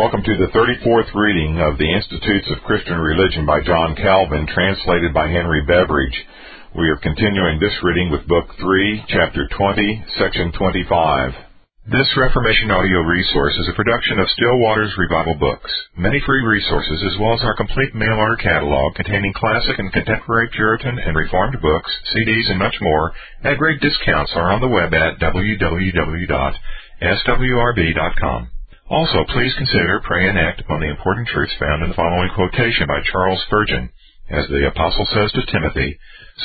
Welcome to the 34th reading of the Institutes of Christian Religion by John Calvin, translated by Henry Beveridge. We are continuing this reading with Book 3, Chapter 20, Section 25. This Reformation audio resource is a production of Stillwater's Revival Books. Many free resources, as well as our complete mail order catalog containing classic and contemporary Puritan and Reformed books, CDs, and much more, at great discounts are on the web at www.swrb.com. Also, please consider, pray, and act upon the important truths found in the following quotation by Charles Spurgeon. As the apostle says to Timothy,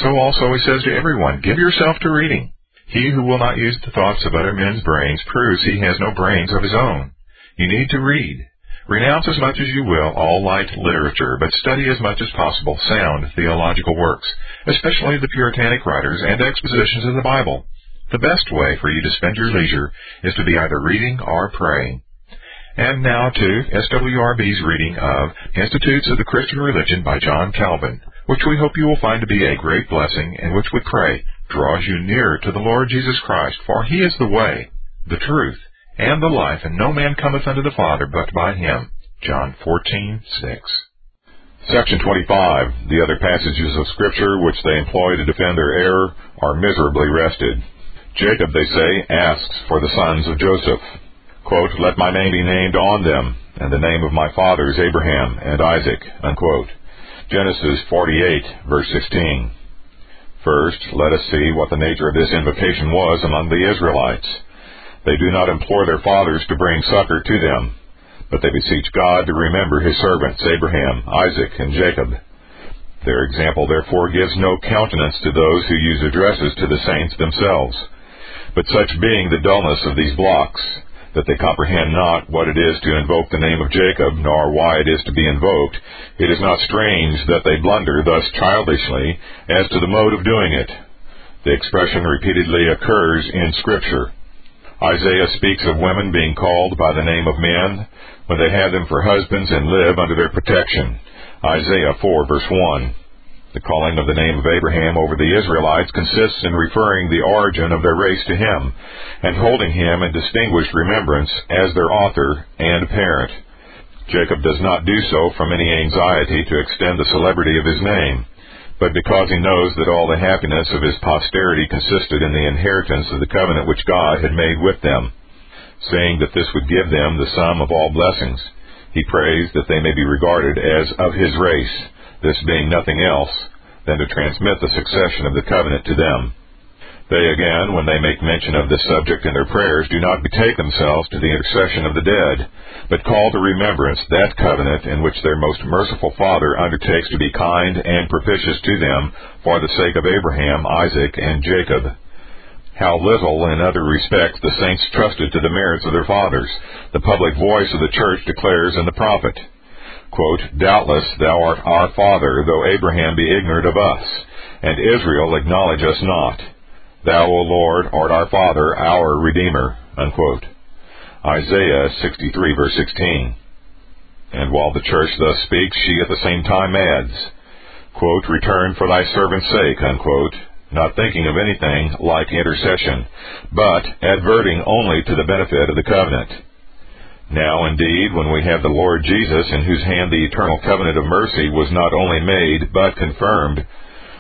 so also he says to everyone, give yourself to reading. He who will not use the thoughts of other men's brains proves he has no brains of his own. You need to read. Renounce as much as you will all light literature, but study as much as possible sound theological works, especially the Puritanic writers and expositions of the Bible. The best way for you to spend your leisure is to be either reading or praying. And now to SWRB's reading of Institutes of the Christian Religion by John Calvin, which we hope you will find to be a great blessing and which we pray draws you nearer to the Lord Jesus Christ, for he is the way, the truth, and the life, and no man cometh unto the Father but by him. John 14:6. Section 25. The other passages of Scripture which they employ to defend their error are miserably wrested. Jacob, they say, asks for the sons of Joseph. Quote, Let my name be named on them, and the name of my fathers Abraham and Isaac. Unquote. Genesis 48, verse 16. First, let us see what the nature of this invocation was among the Israelites. They do not implore their fathers to bring succor to them, but they beseech God to remember his servants Abraham, Isaac, and Jacob. Their example therefore gives no countenance to those who use addresses to the saints themselves. But such being the dullness of these blocks, that they comprehend not what it is to invoke the name of Jacob, nor why it is to be invoked, it is not strange that they blunder thus childishly as to the mode of doing it. The expression repeatedly occurs in Scripture. Isaiah speaks of women being called by the name of men when they have them for husbands and live under their protection. Isaiah 4 verse 1. The calling of the name of Abraham over the Israelites consists in referring the origin of their race to him, and holding him in distinguished remembrance as their author and parent. Jacob does not do so from any anxiety to extend the celebrity of his name, but because he knows that all the happiness of his posterity consisted in the inheritance of the covenant which God had made with them, saying that this would give them the sum of all blessings. He prays that they may be regarded as of his race this being nothing else than to transmit the succession of the covenant to them. They again, when they make mention of this subject in their prayers, do not betake themselves to the intercession of the dead, but call to remembrance that covenant in which their most merciful Father undertakes to be kind and propitious to them for the sake of Abraham, Isaac, and Jacob. How little in other respects the saints trusted to the merits of their fathers, the public voice of the church declares in the prophet quote, Doubtless thou art our father, though Abraham be ignorant of us, and Israel acknowledge us not. Thou, O Lord, art our father, our Redeemer. Unquote. Isaiah 63 verse 16. And while the church thus speaks, she at the same time adds, quote, Return for thy servant's sake, unquote, not thinking of anything like intercession, but adverting only to the benefit of the covenant. Now, indeed, when we have the Lord Jesus, in whose hand the eternal covenant of mercy was not only made, but confirmed,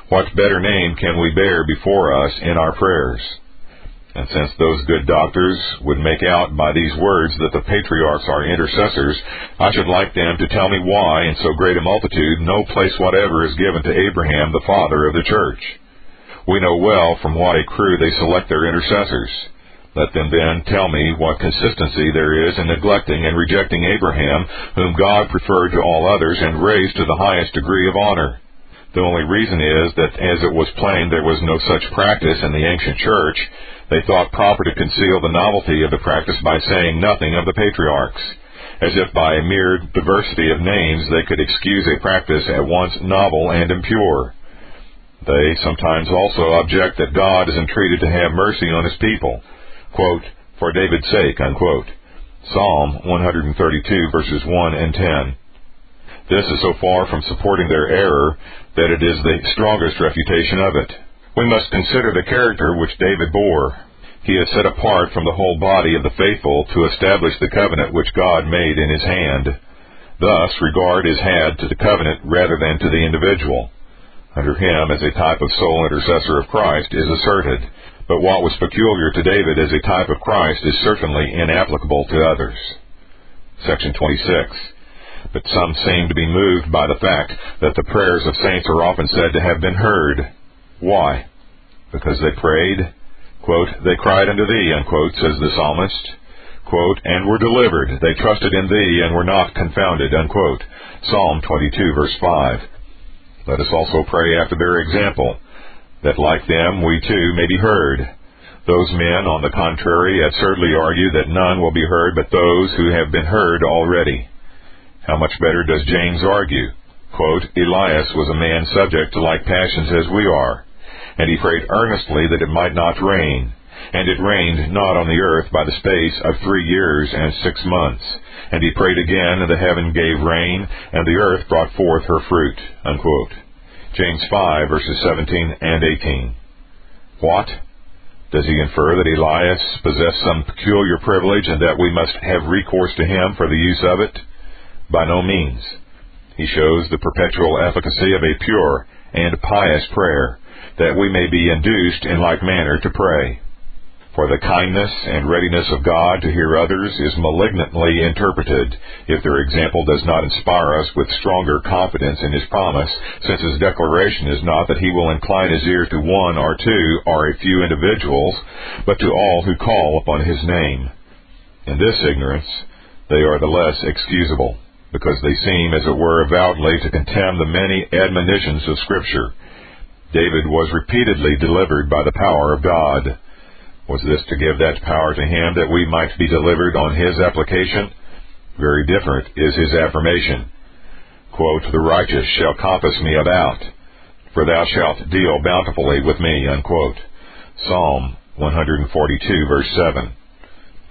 what better name can we bear before us in our prayers? And since those good doctors would make out by these words that the patriarchs are intercessors, I should like them to tell me why, in so great a multitude, no place whatever is given to Abraham, the father of the church. We know well from what a crew they select their intercessors. Let them then tell me what consistency there is in neglecting and rejecting Abraham, whom God preferred to all others and raised to the highest degree of honor. The only reason is that as it was plain there was no such practice in the ancient church, they thought proper to conceal the novelty of the practice by saying nothing of the patriarchs, as if by a mere diversity of names they could excuse a practice at once novel and impure. They sometimes also object that God is entreated to have mercy on his people quote, for David's sake, unquote. Psalm 132 verses 1 and 10. This is so far from supporting their error that it is the strongest refutation of it. We must consider the character which David bore. He is set apart from the whole body of the faithful to establish the covenant which God made in his hand. Thus, regard is had to the covenant rather than to the individual. Under him, as a type of sole intercessor of Christ, is asserted, but what was peculiar to David as a type of Christ is certainly inapplicable to others. Section 26. But some seem to be moved by the fact that the prayers of saints are often said to have been heard. Why? Because they prayed, quote, they cried unto thee, unquote, says the psalmist, quote, and were delivered. They trusted in thee and were not confounded, unquote. Psalm 22 verse 5. Let us also pray after their example, that like them we too may be heard. Those men, on the contrary, absurdly argue that none will be heard but those who have been heard already. How much better does James argue? Quote, Elias was a man subject to like passions as we are, and he prayed earnestly that it might not rain. And it rained not on the earth by the space of three years and six months. And he prayed again, and the heaven gave rain, and the earth brought forth her fruit. Unquote. James 5, verses 17 and 18. What? Does he infer that Elias possessed some peculiar privilege and that we must have recourse to him for the use of it? By no means. He shows the perpetual efficacy of a pure and pious prayer, that we may be induced in like manner to pray. For the kindness and readiness of God to hear others is malignantly interpreted if their example does not inspire us with stronger confidence in His promise, since His declaration is not that He will incline His ear to one or two or a few individuals, but to all who call upon His name. In this ignorance, they are the less excusable, because they seem, as it were, avowedly to contemn the many admonitions of Scripture. David was repeatedly delivered by the power of God. Was this to give that power to him that we might be delivered on his application? Very different is his affirmation. Quote, the righteous shall compass me about, for thou shalt deal bountifully with me, unquote. Psalm 142 verse 7.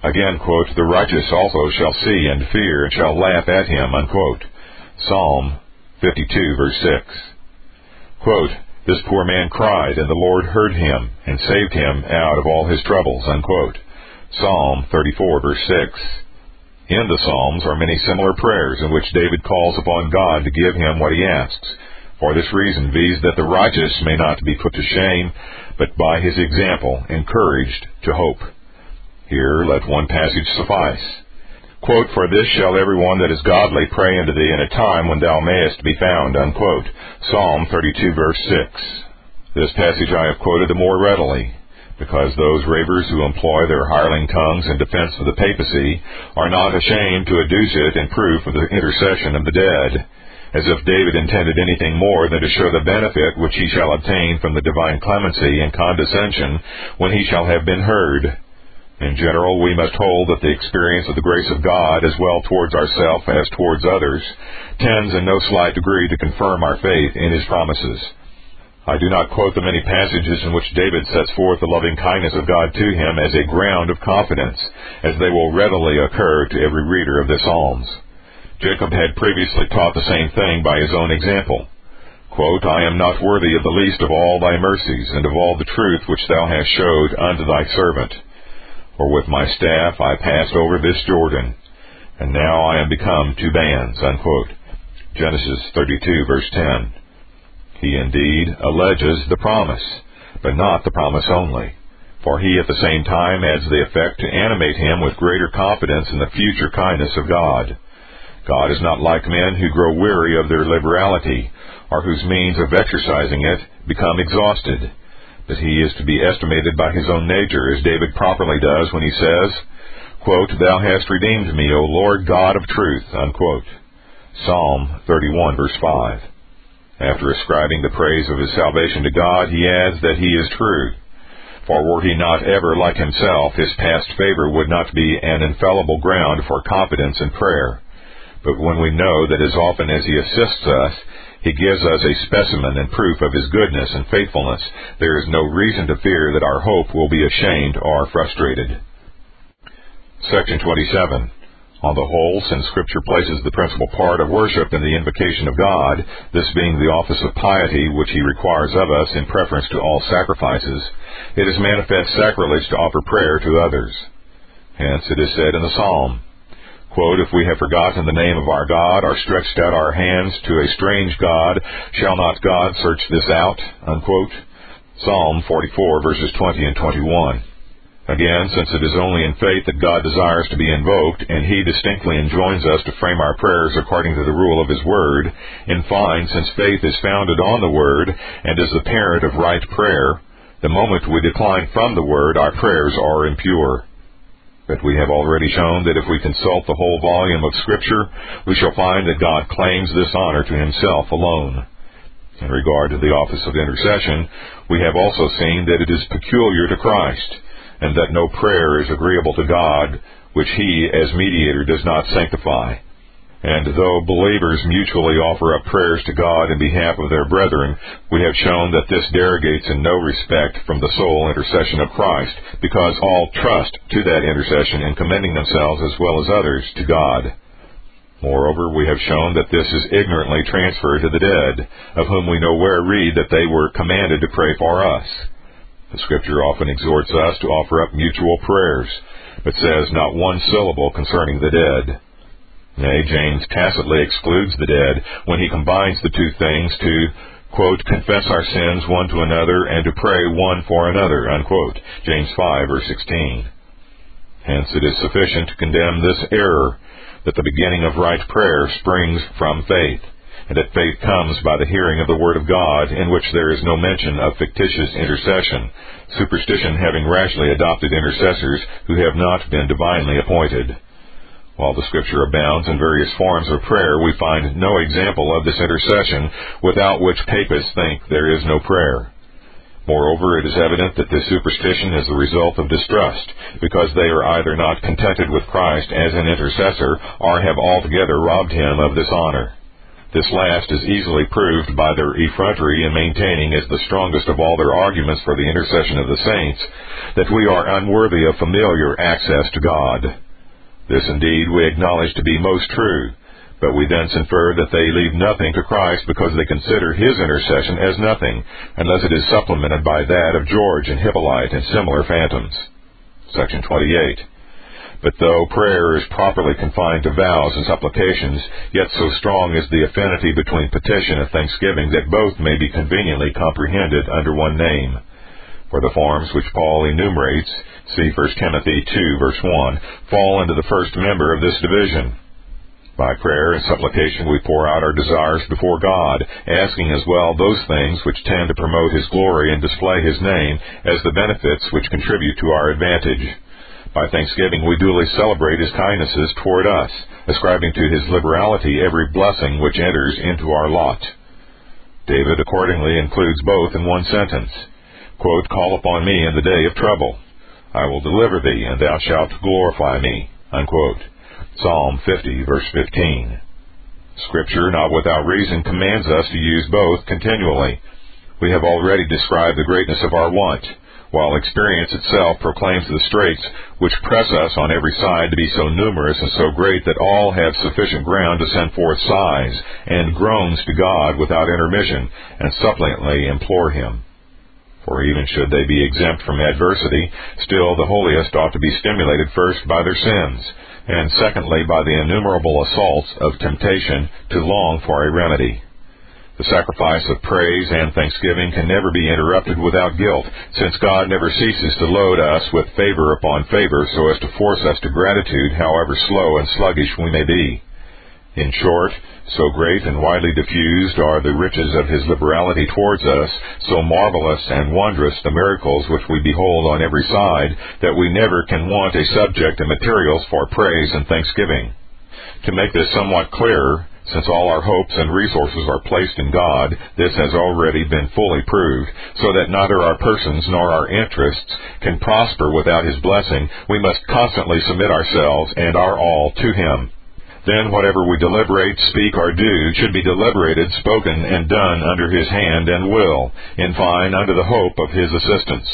Again, quote, the righteous also shall see and fear and shall laugh at him, unquote. Psalm 52 verse 6. Quote, this poor man cried, and the Lord heard him, and saved him out of all his troubles. Unquote. Psalm 34, verse 6. In the Psalms are many similar prayers in which David calls upon God to give him what he asks. For this reason, viz., that the righteous may not be put to shame, but by his example encouraged to hope. Here let one passage suffice. Quote, For this shall every one that is godly pray unto thee in a time when thou mayest be found. Unquote. Psalm 32, verse 6. This passage I have quoted the more readily, because those ravers who employ their hireling tongues in defense of the papacy are not ashamed to adduce it in proof of the intercession of the dead, as if David intended anything more than to show the benefit which he shall obtain from the divine clemency and condescension when he shall have been heard. In general, we must hold that the experience of the grace of God, as well towards ourselves as towards others, tends in no slight degree to confirm our faith in His promises. I do not quote the many passages in which David sets forth the loving kindness of God to him as a ground of confidence, as they will readily occur to every reader of the Psalms. Jacob had previously taught the same thing by his own example. Quote, I am not worthy of the least of all thy mercies, and of all the truth which thou hast showed unto thy servant. For with my staff I passed over this Jordan, and now I am become two bands. Unquote. Genesis 32 verse 10. He indeed alleges the promise, but not the promise only. For he at the same time adds the effect to animate him with greater confidence in the future kindness of God. God is not like men who grow weary of their liberality, or whose means of exercising it become exhausted that he is to be estimated by his own nature, as David properly does when he says, quote, Thou hast redeemed me, O Lord God of truth, unquote. Psalm 31 verse 5. After ascribing the praise of his salvation to God, he adds that he is true. For were he not ever like himself, his past favor would not be an infallible ground for confidence in prayer. But when we know that as often as he assists us, he gives us a specimen and proof of his goodness and faithfulness. There is no reason to fear that our hope will be ashamed or frustrated. Section 27. On the whole, since Scripture places the principal part of worship in the invocation of God, this being the office of piety which He requires of us in preference to all sacrifices, it is manifest sacrilege to offer prayer to others. Hence it is said in the Psalm, quote, If we have forgotten the name of our God, or stretched out our hands to a strange God, shall not God search this out? Unquote. Psalm 44 verses 20 and 21. Again, since it is only in faith that God desires to be invoked, and He distinctly enjoins us to frame our prayers according to the rule of His Word, in fine, since faith is founded on the Word, and is the parent of right prayer, the moment we decline from the Word, our prayers are impure. But we have already shown that if we consult the whole volume of Scripture, we shall find that God claims this honor to Himself alone. In regard to the office of intercession, we have also seen that it is peculiar to Christ and that no prayer is agreeable to God which he, as mediator, does not sanctify. And though believers mutually offer up prayers to God in behalf of their brethren, we have shown that this derogates in no respect from the sole intercession of Christ, because all trust to that intercession in commending themselves as well as others to God. Moreover, we have shown that this is ignorantly transferred to the dead, of whom we nowhere read that they were commanded to pray for us. The Scripture often exhorts us to offer up mutual prayers, but says not one syllable concerning the dead. Nay, James tacitly excludes the dead when he combines the two things to, quote, confess our sins one to another and to pray one for another, unquote. James 5, verse 16. Hence it is sufficient to condemn this error that the beginning of right prayer springs from faith and that faith comes by the hearing of the Word of God, in which there is no mention of fictitious intercession, superstition having rashly adopted intercessors who have not been divinely appointed. While the Scripture abounds in various forms of prayer, we find no example of this intercession without which papists think there is no prayer. Moreover, it is evident that this superstition is the result of distrust, because they are either not contented with Christ as an intercessor, or have altogether robbed him of this honor. This last is easily proved by their effrontery in maintaining as the strongest of all their arguments for the intercession of the saints, that we are unworthy of familiar access to God. This indeed we acknowledge to be most true, but we thence infer that they leave nothing to Christ because they consider his intercession as nothing, unless it is supplemented by that of George and Hippolyte and similar phantoms. Section 28. But though prayer is properly confined to vows and supplications, yet so strong is the affinity between petition and thanksgiving that both may be conveniently comprehended under one name. For the forms which Paul enumerates, see 1 Timothy 2 verse 1, fall into the first member of this division. By prayer and supplication we pour out our desires before God, asking as well those things which tend to promote His glory and display His name as the benefits which contribute to our advantage. By thanksgiving we duly celebrate his kindnesses toward us, ascribing to his liberality every blessing which enters into our lot. David accordingly includes both in one sentence. Quote, Call upon me in the day of trouble. I will deliver thee, and thou shalt glorify me. Unquote. Psalm 50, verse 15. Scripture, not without reason, commands us to use both continually. We have already described the greatness of our want while experience itself proclaims the straits which press us on every side to be so numerous and so great that all have sufficient ground to send forth sighs and groans to God without intermission, and suppliantly implore Him. For even should they be exempt from adversity, still the holiest ought to be stimulated first by their sins, and secondly by the innumerable assaults of temptation to long for a remedy. The sacrifice of praise and thanksgiving can never be interrupted without guilt, since God never ceases to load us with favor upon favor so as to force us to gratitude, however slow and sluggish we may be. In short, so great and widely diffused are the riches of His liberality towards us, so marvelous and wondrous the miracles which we behold on every side, that we never can want a subject and materials for praise and thanksgiving. To make this somewhat clearer, since all our hopes and resources are placed in God, this has already been fully proved, so that neither our persons nor our interests can prosper without His blessing. We must constantly submit ourselves and our all to Him. Then whatever we deliberate, speak, or do should be deliberated, spoken, and done under His hand and will, in fine, under the hope of His assistance.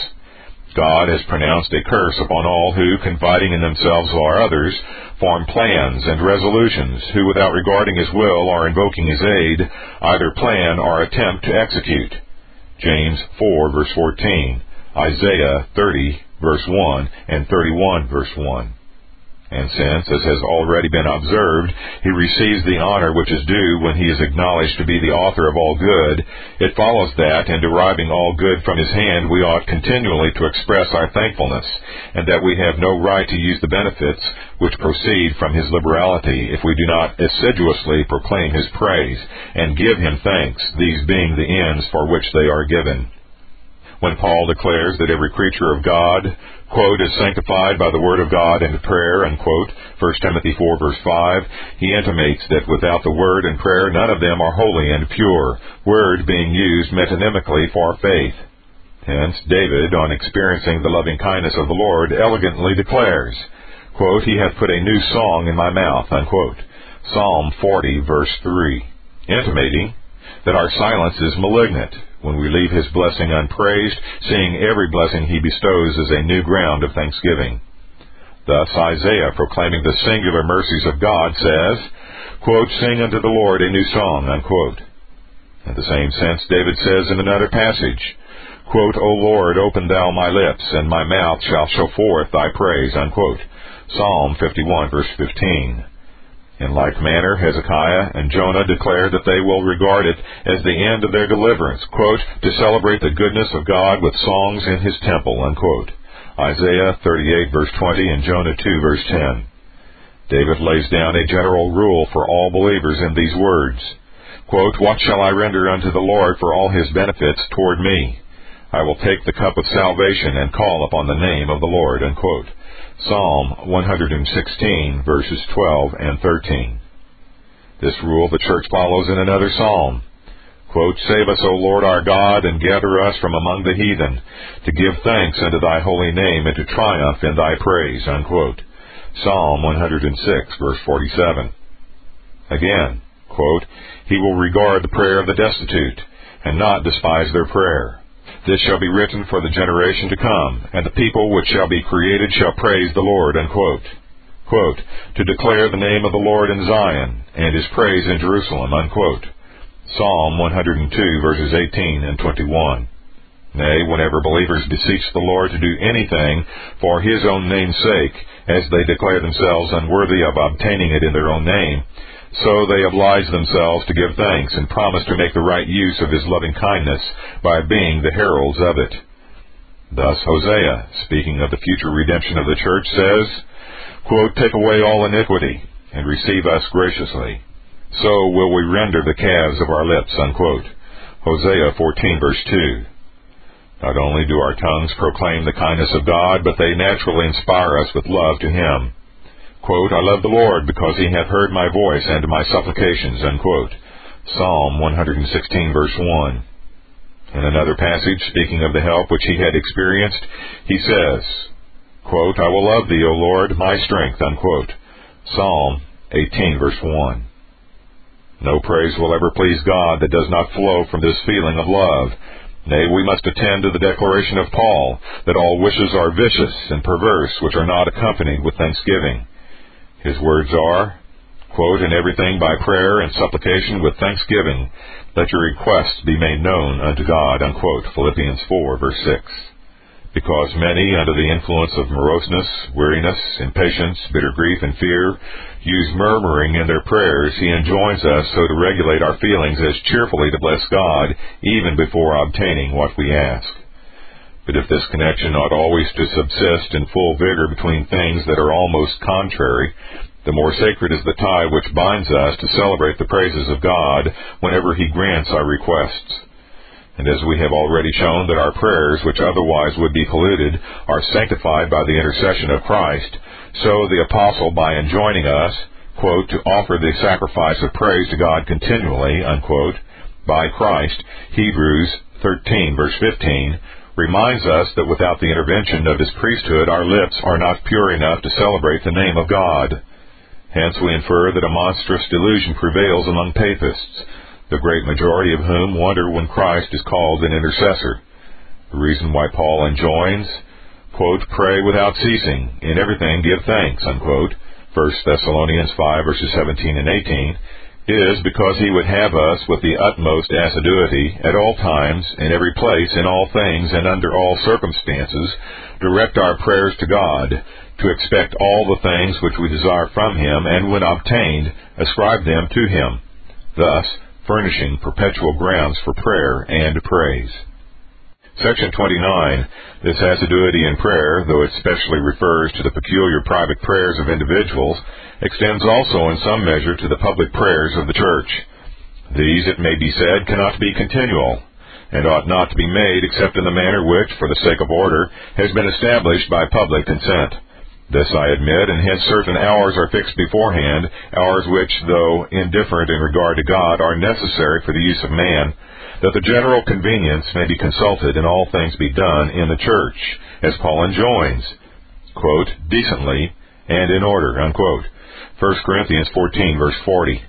God has pronounced a curse upon all who, confiding in themselves or others, form plans and resolutions, who without regarding his will or invoking his aid, either plan or attempt to execute. James 4 verse 14, Isaiah 30 verse 1, and 31 verse 1. And since, as has already been observed, he receives the honor which is due when he is acknowledged to be the author of all good, it follows that, in deriving all good from his hand, we ought continually to express our thankfulness, and that we have no right to use the benefits which proceed from his liberality if we do not assiduously proclaim his praise, and give him thanks, these being the ends for which they are given when Paul declares that every creature of God, quote, is sanctified by the word of God and prayer, unquote, 1 Timothy 4 verse 5, he intimates that without the word and prayer none of them are holy and pure, word being used metonymically for faith. Hence, David, on experiencing the loving kindness of the Lord, elegantly declares, quote, He hath put a new song in my mouth, unquote. Psalm 40 verse 3, intimating that our silence is malignant, when we leave his blessing unpraised, seeing every blessing he bestows as a new ground of thanksgiving. Thus Isaiah, proclaiming the singular mercies of God, says, quote, Sing unto the Lord a new song, unquote. In the same sense, David says in another passage, quote, O Lord, open thou my lips, and my mouth shall show forth thy praise, unquote. Psalm 51, verse 15. In like manner, Hezekiah and Jonah declare that they will regard it as the end of their deliverance, quote, to celebrate the goodness of God with songs in his temple, unquote. Isaiah 38 verse 20 and Jonah 2 verse 10. David lays down a general rule for all believers in these words. Quote, What shall I render unto the Lord for all his benefits toward me? I will take the cup of salvation and call upon the name of the Lord, unquote. Psalm 116, verses 12 and 13. This rule the church follows in another psalm. Quote, Save us, O Lord our God, and gather us from among the heathen, to give thanks unto thy holy name and to triumph in thy praise. Unquote. Psalm 106, verse 47. Again, quote, He will regard the prayer of the destitute, and not despise their prayer. This shall be written for the generation to come, and the people which shall be created shall praise the Lord. Unquote. Quote, to declare the name of the Lord in Zion, and his praise in Jerusalem. Unquote. Psalm 102, verses 18 and 21. Nay, whenever believers beseech the Lord to do anything for his own name's sake, as they declare themselves unworthy of obtaining it in their own name, so they oblige themselves to give thanks and promise to make the right use of his loving kindness by being the heralds of it. Thus Hosea, speaking of the future redemption of the church, says, quote, Take away all iniquity, and receive us graciously. So will we render the calves of our lips, unquote. Hosea 14 verse 2. Not only do our tongues proclaim the kindness of God, but they naturally inspire us with love to Him. Quote, I love the Lord because he hath heard my voice and my supplications, unquote. Psalm 116 verse 1. In another passage, speaking of the help which he had experienced, he says, quote, I will love thee, O Lord, my strength, unquote. Psalm 18 verse 1. No praise will ever please God that does not flow from this feeling of love. Nay, we must attend to the declaration of Paul that all wishes are vicious and perverse which are not accompanied with thanksgiving. His words are, quote, In everything by prayer and supplication with thanksgiving, let your requests be made known unto God, unquote, Philippians 4, verse 6. Because many, under the influence of moroseness, weariness, impatience, bitter grief, and fear, use murmuring in their prayers, he enjoins us so to regulate our feelings as cheerfully to bless God, even before obtaining what we ask. But if this connection ought always to subsist in full vigor between things that are almost contrary, the more sacred is the tie which binds us to celebrate the praises of God whenever He grants our requests. And as we have already shown that our prayers, which otherwise would be polluted, are sanctified by the intercession of Christ, so the Apostle, by enjoining us, quote, to offer the sacrifice of praise to God continually, unquote, by Christ, Hebrews 13, verse 15, reminds us that without the intervention of his priesthood, our lips are not pure enough to celebrate the name of God. Hence we infer that a monstrous delusion prevails among papists, the great majority of whom wonder when Christ is called an intercessor. The reason why Paul enjoins, quote, pray without ceasing, in everything give thanks, unquote, 1 Thessalonians 5 verses 17 and 18, is because he would have us with the utmost assiduity at all times, in every place, in all things, and under all circumstances, direct our prayers to God, to expect all the things which we desire from him, and when obtained, ascribe them to him, thus furnishing perpetual grounds for prayer and praise. Section 29. This assiduity in prayer, though it specially refers to the peculiar private prayers of individuals, extends also in some measure to the public prayers of the church. These, it may be said, cannot be continual, and ought not to be made except in the manner which, for the sake of order, has been established by public consent. This I admit, and hence certain hours are fixed beforehand, hours which, though indifferent in regard to God, are necessary for the use of man, that the general convenience may be consulted and all things be done in the church, as Paul enjoins, quote, decently and in order, unquote. 1 Corinthians 14 verse 40.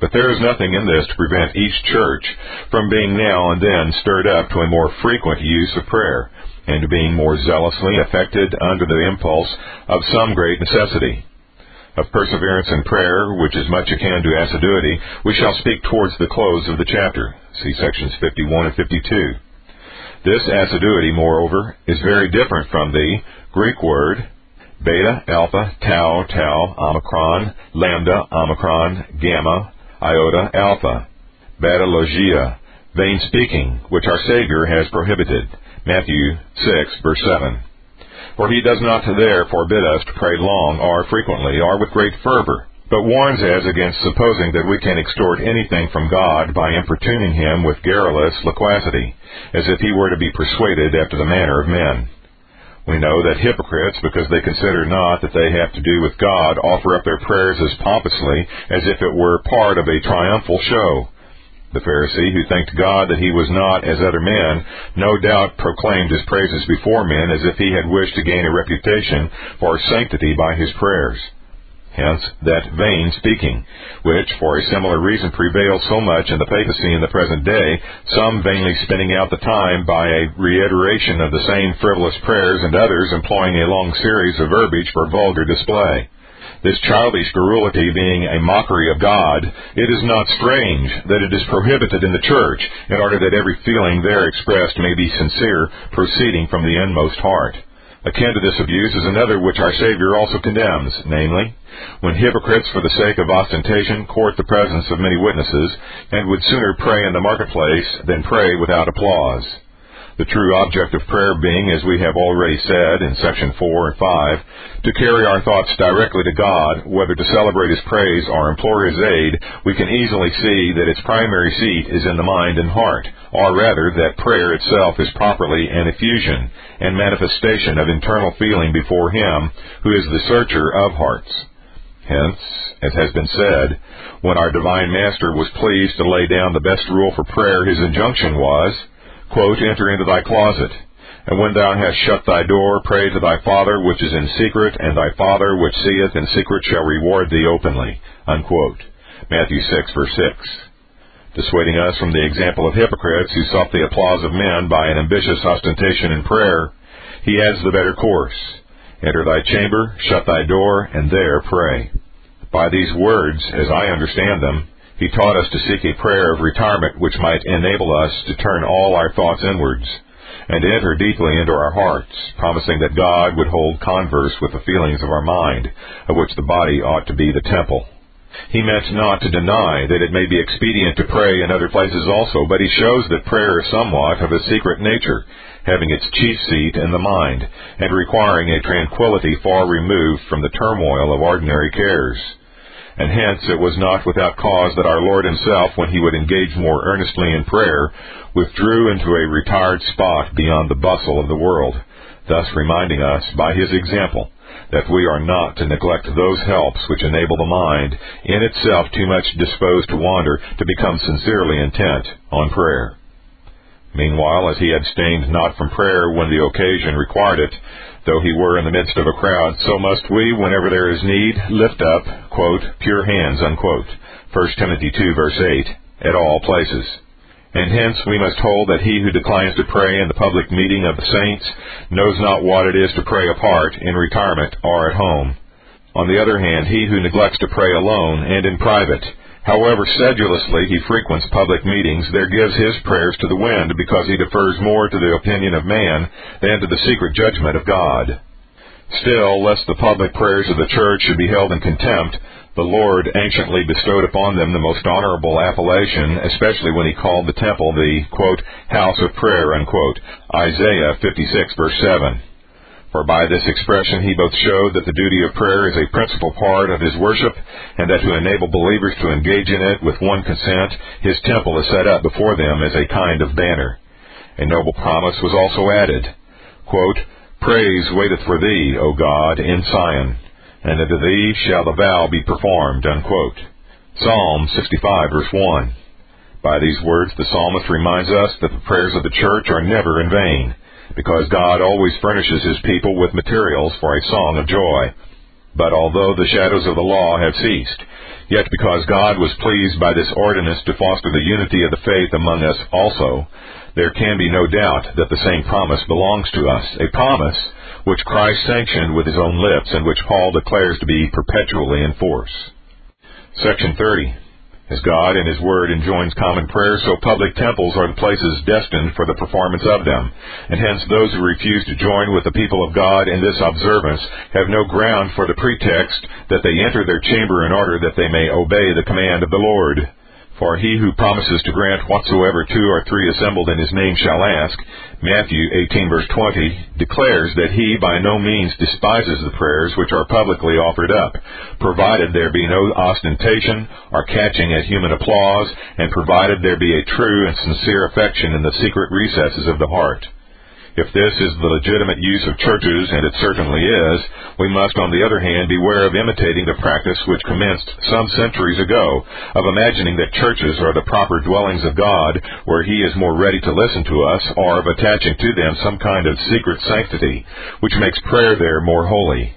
But there is nothing in this to prevent each church from being now and then stirred up to a more frequent use of prayer, and being more zealously affected under the impulse of some great necessity. Of perseverance in prayer, which is much akin to assiduity, we shall speak towards the close of the chapter. See sections 51 and 52. This assiduity, moreover, is very different from the Greek word beta, alpha, tau, tau, omicron, lambda, omicron, gamma, iota, alpha, battologia, vain speaking, which our Savior has prohibited. Matthew 6, verse 7. For he does not there forbid us to pray long or frequently or with great fervor, but warns us against supposing that we can extort anything from God by importuning him with garrulous loquacity, as if he were to be persuaded after the manner of men. We know that hypocrites, because they consider not that they have to do with God, offer up their prayers as pompously as if it were part of a triumphal show. The Pharisee, who thanked God that he was not as other men, no doubt proclaimed his praises before men as if he had wished to gain a reputation for sanctity by his prayers. Hence, that vain speaking, which for a similar reason prevails so much in the papacy in the present day, some vainly spinning out the time by a reiteration of the same frivolous prayers and others employing a long series of verbiage for vulgar display. This childish garrulity being a mockery of God, it is not strange that it is prohibited in the church, in order that every feeling there expressed may be sincere, proceeding from the inmost heart. Akin to this abuse is another which our Savior also condemns, namely, when hypocrites for the sake of ostentation court the presence of many witnesses, and would sooner pray in the marketplace than pray without applause. The true object of prayer being, as we have already said in section 4 and 5, to carry our thoughts directly to God, whether to celebrate His praise or implore His aid, we can easily see that its primary seat is in the mind and heart, or rather that prayer itself is properly an effusion and manifestation of internal feeling before Him who is the searcher of hearts. Hence, as has been said, when our divine master was pleased to lay down the best rule for prayer, his injunction was, quote, enter into thy closet. And when thou hast shut thy door, pray to thy Father which is in secret, and thy Father which seeth in secret shall reward thee openly. Unquote. Matthew 6, verse 6. Dissuading us from the example of hypocrites who sought the applause of men by an ambitious ostentation in prayer, he adds the better course. Enter thy chamber, shut thy door, and there pray. By these words, as I understand them, he taught us to seek a prayer of retirement which might enable us to turn all our thoughts inwards and enter deeply into our hearts, promising that God would hold converse with the feelings of our mind, of which the body ought to be the temple. He meant not to deny that it may be expedient to pray in other places also, but he shows that prayer is somewhat of a secret nature, having its chief seat in the mind, and requiring a tranquillity far removed from the turmoil of ordinary cares and hence it was not without cause that our Lord himself, when he would engage more earnestly in prayer, withdrew into a retired spot beyond the bustle of the world, thus reminding us, by his example, that we are not to neglect those helps which enable the mind, in itself too much disposed to wander, to become sincerely intent on prayer. Meanwhile, as he abstained not from prayer when the occasion required it, though he were in the midst of a crowd, so must we, whenever there is need, lift up, quote, pure hands, unquote. 1 Timothy 2 verse 8, at all places. And hence we must hold that he who declines to pray in the public meeting of the saints knows not what it is to pray apart, in retirement, or at home. On the other hand, he who neglects to pray alone and in private, however sedulously he frequents public meetings, there gives his prayers to the wind because he defers more to the opinion of man than to the secret judgment of God. Still, lest the public prayers of the church should be held in contempt, the Lord anciently bestowed upon them the most honorable appellation, especially when he called the temple the, quote, house of prayer, unquote, Isaiah 56 verse 7. For by this expression he both showed that the duty of prayer is a principal part of his worship, and that to enable believers to engage in it with one consent, his temple is set up before them as a kind of banner. A noble promise was also added, quote, Praise waiteth for thee, O God, in Sion, and unto thee shall the vow be performed. Unquote. Psalm 65 verse 1. By these words the psalmist reminds us that the prayers of the church are never in vain, because God always furnishes his people with materials for a song of joy. But although the shadows of the law have ceased, yet because God was pleased by this ordinance to foster the unity of the faith among us also, there can be no doubt that the same promise belongs to us, a promise which Christ sanctioned with his own lips and which Paul declares to be perpetually in force. Section 30. As God in His Word enjoins common prayer, so public temples are the places destined for the performance of them. And hence those who refuse to join with the people of God in this observance have no ground for the pretext that they enter their chamber in order that they may obey the command of the Lord. For he who promises to grant whatsoever two or three assembled in his name shall ask, Matthew 18 verse 20, declares that he by no means despises the prayers which are publicly offered up, provided there be no ostentation or catching at human applause, and provided there be a true and sincere affection in the secret recesses of the heart. If this is the legitimate use of churches, and it certainly is, we must on the other hand beware of imitating the practice which commenced some centuries ago of imagining that churches are the proper dwellings of God where He is more ready to listen to us, or of attaching to them some kind of secret sanctity which makes prayer there more holy.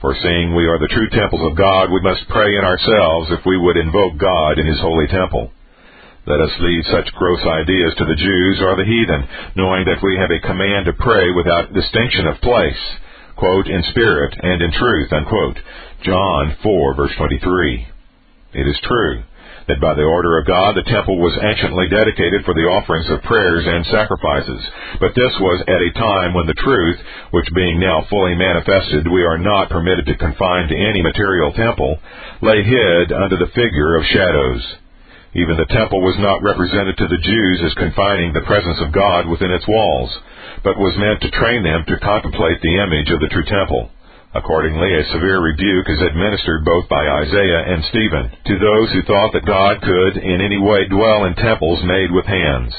For seeing we are the true temples of God, we must pray in ourselves if we would invoke God in His holy temple. Let us leave such gross ideas to the Jews or the heathen, knowing that we have a command to pray without distinction of place, quote, in spirit and in truth, unquote. John 4 verse 23. It is true that by the order of God the temple was anciently dedicated for the offerings of prayers and sacrifices, but this was at a time when the truth, which being now fully manifested we are not permitted to confine to any material temple, lay hid under the figure of shadows. Even the temple was not represented to the Jews as confining the presence of God within its walls, but was meant to train them to contemplate the image of the true temple. Accordingly, a severe rebuke is administered both by Isaiah and Stephen to those who thought that God could in any way dwell in temples made with hands.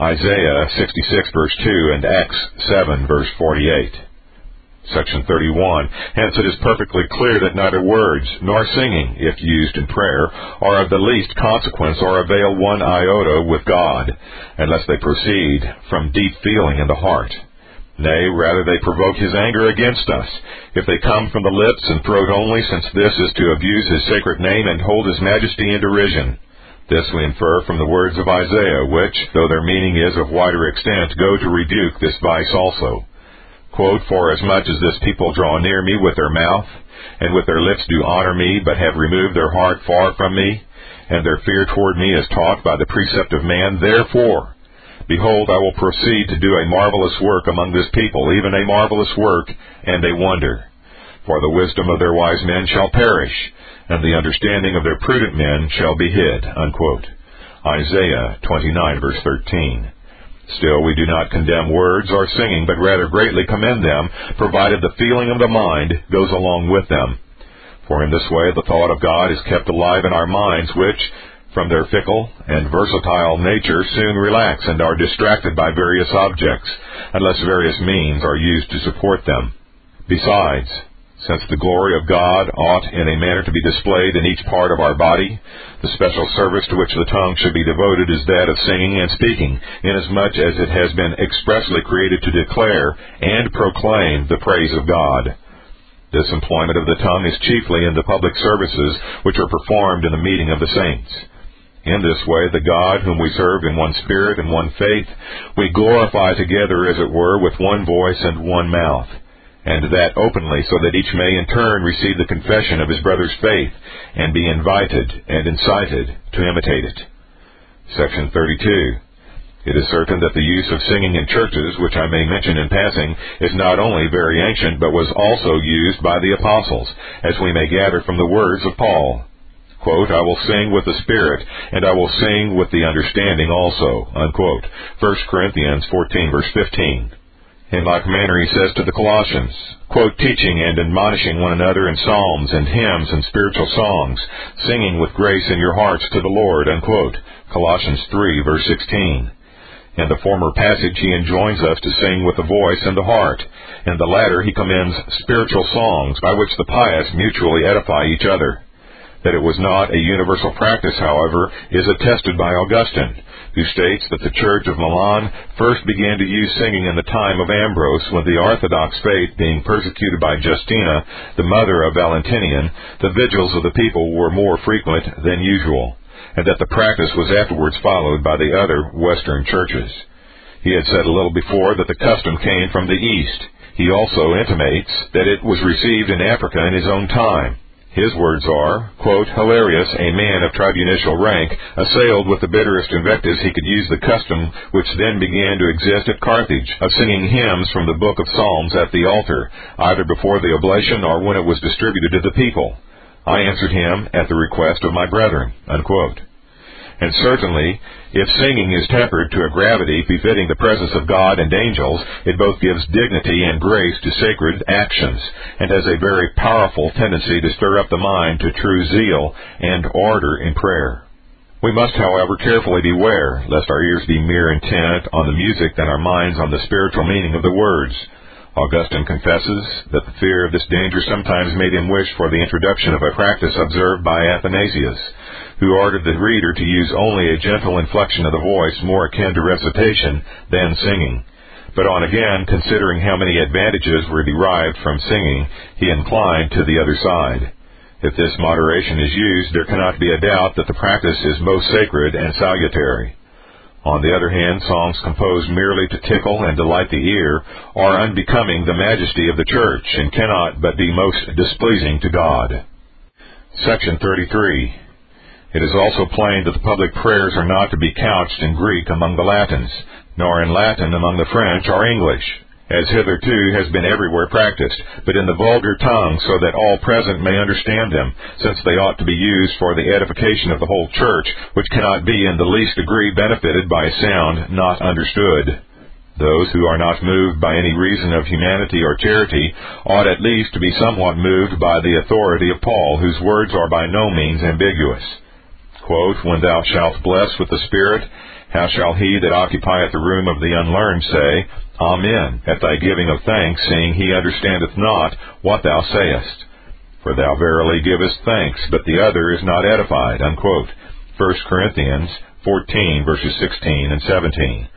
Isaiah 66 verse 2 and Acts 7 verse 48. Section 31. Hence it is perfectly clear that neither words nor singing, if used in prayer, are of the least consequence or avail one iota with God, unless they proceed from deep feeling in the heart. Nay, rather they provoke his anger against us, if they come from the lips and throat only, since this is to abuse his sacred name and hold his majesty in derision. This we infer from the words of Isaiah, which, though their meaning is of wider extent, go to rebuke this vice also. Quote, For as much as this people draw near me with their mouth, and with their lips do honor me, but have removed their heart far from me, and their fear toward me is taught by the precept of man, therefore, behold, I will proceed to do a marvelous work among this people, even a marvelous work, and a wonder. For the wisdom of their wise men shall perish, and the understanding of their prudent men shall be hid. Unquote. Isaiah 29 verse 13. Still, we do not condemn words or singing, but rather greatly commend them, provided the feeling of the mind goes along with them. For in this way the thought of God is kept alive in our minds, which, from their fickle and versatile nature, soon relax and are distracted by various objects, unless various means are used to support them. Besides, since the glory of God ought in a manner to be displayed in each part of our body, the special service to which the tongue should be devoted is that of singing and speaking, inasmuch as it has been expressly created to declare and proclaim the praise of God. This employment of the tongue is chiefly in the public services which are performed in the meeting of the saints. In this way, the God whom we serve in one spirit and one faith, we glorify together, as it were, with one voice and one mouth, and that openly, so that each may in turn receive the confession of his brother's faith, and be invited and incited to imitate it. Section 32. It is certain that the use of singing in churches, which I may mention in passing, is not only very ancient, but was also used by the apostles, as we may gather from the words of Paul quote, I will sing with the Spirit, and I will sing with the understanding also, unquote. 1 Corinthians 14 verse 15. In like manner he says to the Colossians, quote, teaching and admonishing one another in psalms and hymns and spiritual songs, singing with grace in your hearts to the Lord, unquote. Colossians 3 verse 16. In the former passage he enjoins us to sing with the voice and the heart. In the latter he commends spiritual songs by which the pious mutually edify each other. That it was not a universal practice, however, is attested by Augustine, who states that the Church of Milan first began to use singing in the time of Ambrose when the Orthodox faith being persecuted by Justina, the mother of Valentinian, the vigils of the people were more frequent than usual, and that the practice was afterwards followed by the other Western churches. He had said a little before that the custom came from the East. He also intimates that it was received in Africa in his own time, his words are, quote, a man of tribunitial rank, assailed with the bitterest invectives he could use the custom which then began to exist at Carthage of singing hymns from the book of Psalms at the altar, either before the oblation or when it was distributed to the people. I answered him at the request of my brethren. Unquote. And certainly, if singing is tempered to a gravity befitting the presence of God and angels, it both gives dignity and grace to sacred actions, and has a very powerful tendency to stir up the mind to true zeal and order in prayer. We must, however, carefully beware lest our ears be mere intent on the music and our minds on the spiritual meaning of the words. Augustine confesses that the fear of this danger sometimes made him wish for the introduction of a practice observed by Athanasius, who ordered the reader to use only a gentle inflection of the voice more akin to recitation than singing. But on again considering how many advantages were derived from singing, he inclined to the other side. If this moderation is used, there cannot be a doubt that the practice is most sacred and salutary. On the other hand, songs composed merely to tickle and delight the ear are unbecoming the majesty of the church and cannot but be most displeasing to God. Section 33. It is also plain that the public prayers are not to be couched in Greek among the Latins, nor in Latin among the French or English as hitherto has been everywhere practiced, but in the vulgar tongue, so that all present may understand them, since they ought to be used for the edification of the whole church, which cannot be in the least degree benefited by a sound not understood. Those who are not moved by any reason of humanity or charity ought at least to be somewhat moved by the authority of Paul, whose words are by no means ambiguous. When thou shalt bless with the Spirit, how shall he that occupieth the room of the unlearned say, Amen, at thy giving of thanks, seeing he understandeth not what thou sayest? For thou verily givest thanks, but the other is not edified. Unquote. 1 Corinthians 14, verses 16 and 17.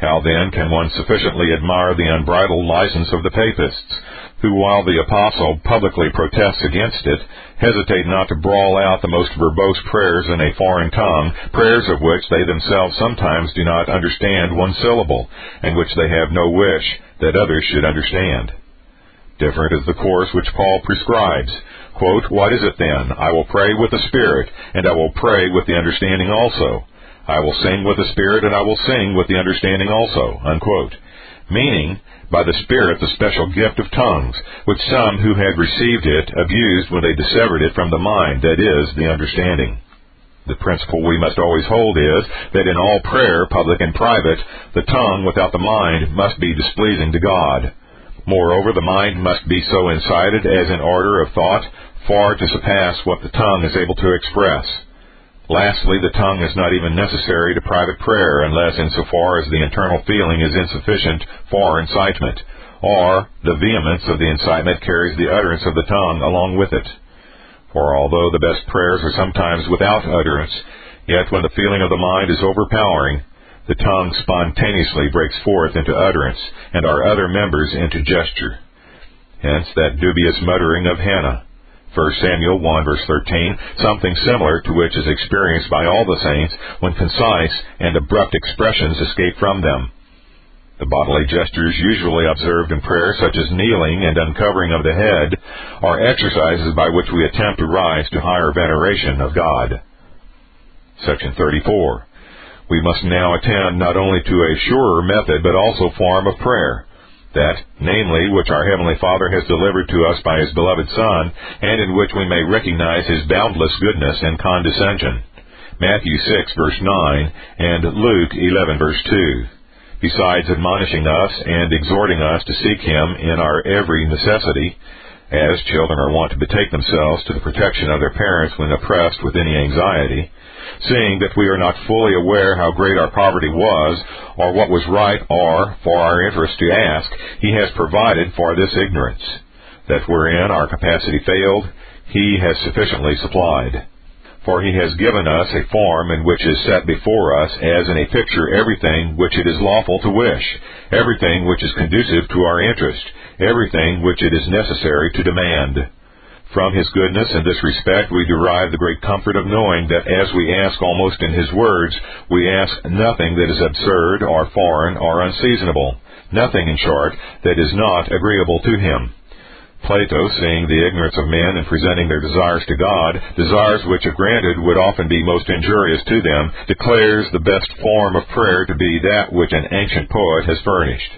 How then can one sufficiently admire the unbridled license of the papists, who, while the apostle publicly protests against it, hesitate not to brawl out the most verbose prayers in a foreign tongue, prayers of which they themselves sometimes do not understand one syllable, and which they have no wish that others should understand. Different is the course which Paul prescribes. Quote, What is it then? I will pray with the Spirit, and I will pray with the understanding also. I will sing with the Spirit, and I will sing with the understanding also. Unquote. Meaning, by the Spirit the special gift of tongues, which some who had received it abused when they dissevered it from the mind, that is, the understanding. The principle we must always hold is that in all prayer, public and private, the tongue without the mind must be displeasing to God. Moreover, the mind must be so incited as in order of thought far to surpass what the tongue is able to express. Lastly, the tongue is not even necessary to private prayer unless insofar as the internal feeling is insufficient for incitement, or the vehemence of the incitement carries the utterance of the tongue along with it. For although the best prayers are sometimes without utterance, yet when the feeling of the mind is overpowering, the tongue spontaneously breaks forth into utterance, and our other members into gesture. Hence that dubious muttering of Hannah, 1 Samuel 1 verse 13, something similar to which is experienced by all the saints when concise and abrupt expressions escape from them. The bodily gestures usually observed in prayer, such as kneeling and uncovering of the head, are exercises by which we attempt to rise to higher veneration of God. Section 34. We must now attend not only to a surer method, but also form of prayer that, namely, which our Heavenly Father has delivered to us by His beloved Son, and in which we may recognize His boundless goodness and condescension. Matthew 6 verse 9 and Luke 11 verse 2. Besides admonishing us and exhorting us to seek Him in our every necessity, as children are wont to betake themselves to the protection of their parents when oppressed with any anxiety, seeing that we are not fully aware how great our poverty was, or what was right or for our interest to ask, he has provided for this ignorance. That wherein our capacity failed, he has sufficiently supplied. For he has given us a form in which is set before us as in a picture everything which it is lawful to wish, everything which is conducive to our interest, everything which it is necessary to demand. From his goodness in this respect we derive the great comfort of knowing that as we ask almost in his words, we ask nothing that is absurd or foreign or unseasonable, nothing, in short, that is not agreeable to him. Plato, seeing the ignorance of men and presenting their desires to God, desires which if granted would often be most injurious to them, declares the best form of prayer to be that which an ancient poet has furnished.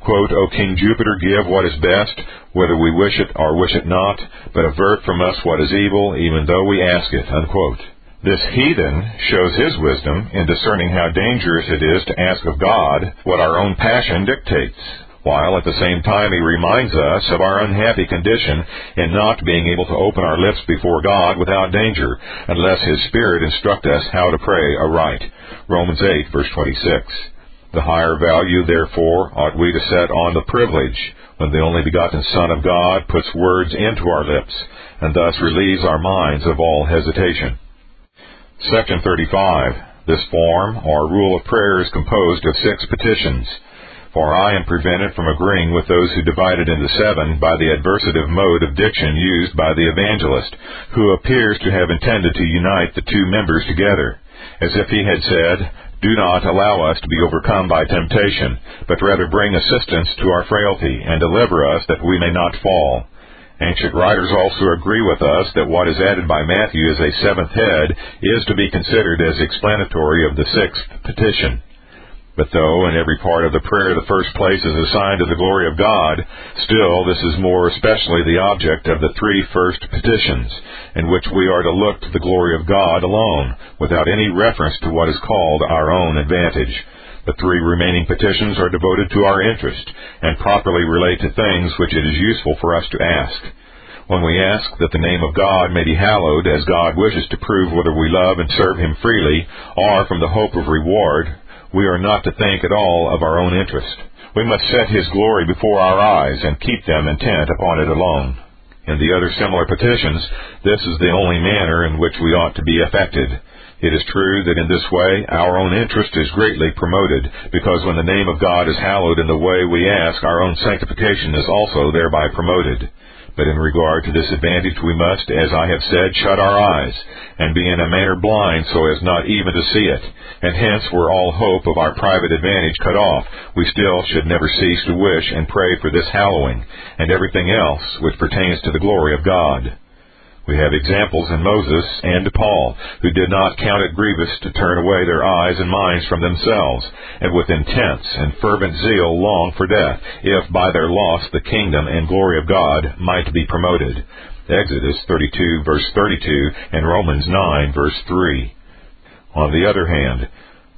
Quote, O King Jupiter, give what is best, whether we wish it or wish it not, but avert from us what is evil, even though we ask it. Unquote. This heathen shows his wisdom in discerning how dangerous it is to ask of God what our own passion dictates, while at the same time he reminds us of our unhappy condition in not being able to open our lips before God without danger, unless his Spirit instruct us how to pray aright. Romans 8, verse 26. The higher value, therefore, ought we to set on the privilege when the only begotten Son of God puts words into our lips, and thus relieves our minds of all hesitation. Section 35. This form, or rule of prayer, is composed of six petitions. For I am prevented from agreeing with those who divide it into seven by the adversative mode of diction used by the evangelist, who appears to have intended to unite the two members together, as if he had said, do not allow us to be overcome by temptation, but rather bring assistance to our frailty, and deliver us that we may not fall. Ancient writers also agree with us that what is added by Matthew as a seventh head is to be considered as explanatory of the sixth petition. But though in every part of the prayer the first place is assigned to the glory of God, still this is more especially the object of the three first petitions, in which we are to look to the glory of God alone, without any reference to what is called our own advantage. The three remaining petitions are devoted to our interest, and properly relate to things which it is useful for us to ask. When we ask that the name of God may be hallowed, as God wishes to prove whether we love and serve Him freely, or from the hope of reward, we are not to think at all of our own interest. We must set His glory before our eyes and keep them intent upon it alone. In the other similar petitions, this is the only manner in which we ought to be affected. It is true that in this way our own interest is greatly promoted, because when the name of God is hallowed in the way we ask, our own sanctification is also thereby promoted. But in regard to this advantage we must, as I have said, shut our eyes, and be in a manner blind so as not even to see it. And hence were all hope of our private advantage cut off, we still should never cease to wish and pray for this hallowing, and everything else which pertains to the glory of God. We have examples in Moses and Paul, who did not count it grievous to turn away their eyes and minds from themselves, and with intense and fervent zeal long for death, if by their loss the kingdom and glory of God might be promoted. Exodus 32 verse 32 and Romans 9 verse 3. On the other hand,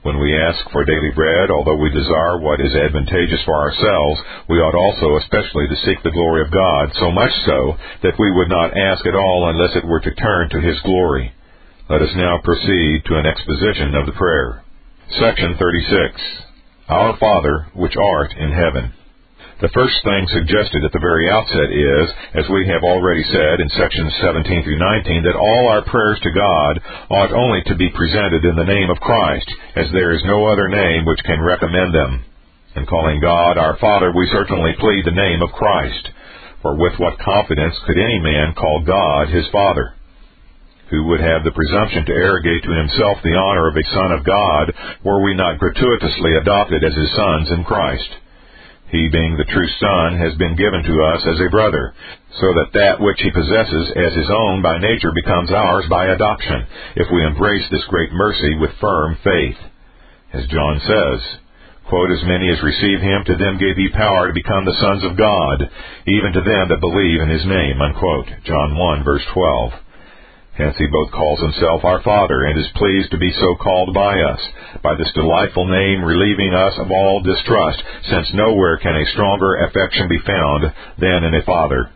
when we ask for daily bread, although we desire what is advantageous for ourselves, we ought also especially to seek the glory of God, so much so that we would not ask at all unless it were to turn to His glory. Let us now proceed to an exposition of the prayer. Section 36. Our Father, which art in heaven. The first thing suggested at the very outset is, as we have already said in sections 17 through 19, that all our prayers to God ought only to be presented in the name of Christ, as there is no other name which can recommend them. In calling God our Father, we certainly plead the name of Christ. For with what confidence could any man call God his Father? Who would have the presumption to arrogate to himself the honor of a Son of God, were we not gratuitously adopted as his sons in Christ? He, being the true Son, has been given to us as a brother, so that that which he possesses as his own by nature becomes ours by adoption, if we embrace this great mercy with firm faith. As John says, quote, As many as receive him, to them gave he power to become the sons of God, even to them that believe in his name, unquote. John 1, verse 12. Hence he both calls himself our Father and is pleased to be so called by us, by this delightful name relieving us of all distrust, since nowhere can a stronger affection be found than in a Father.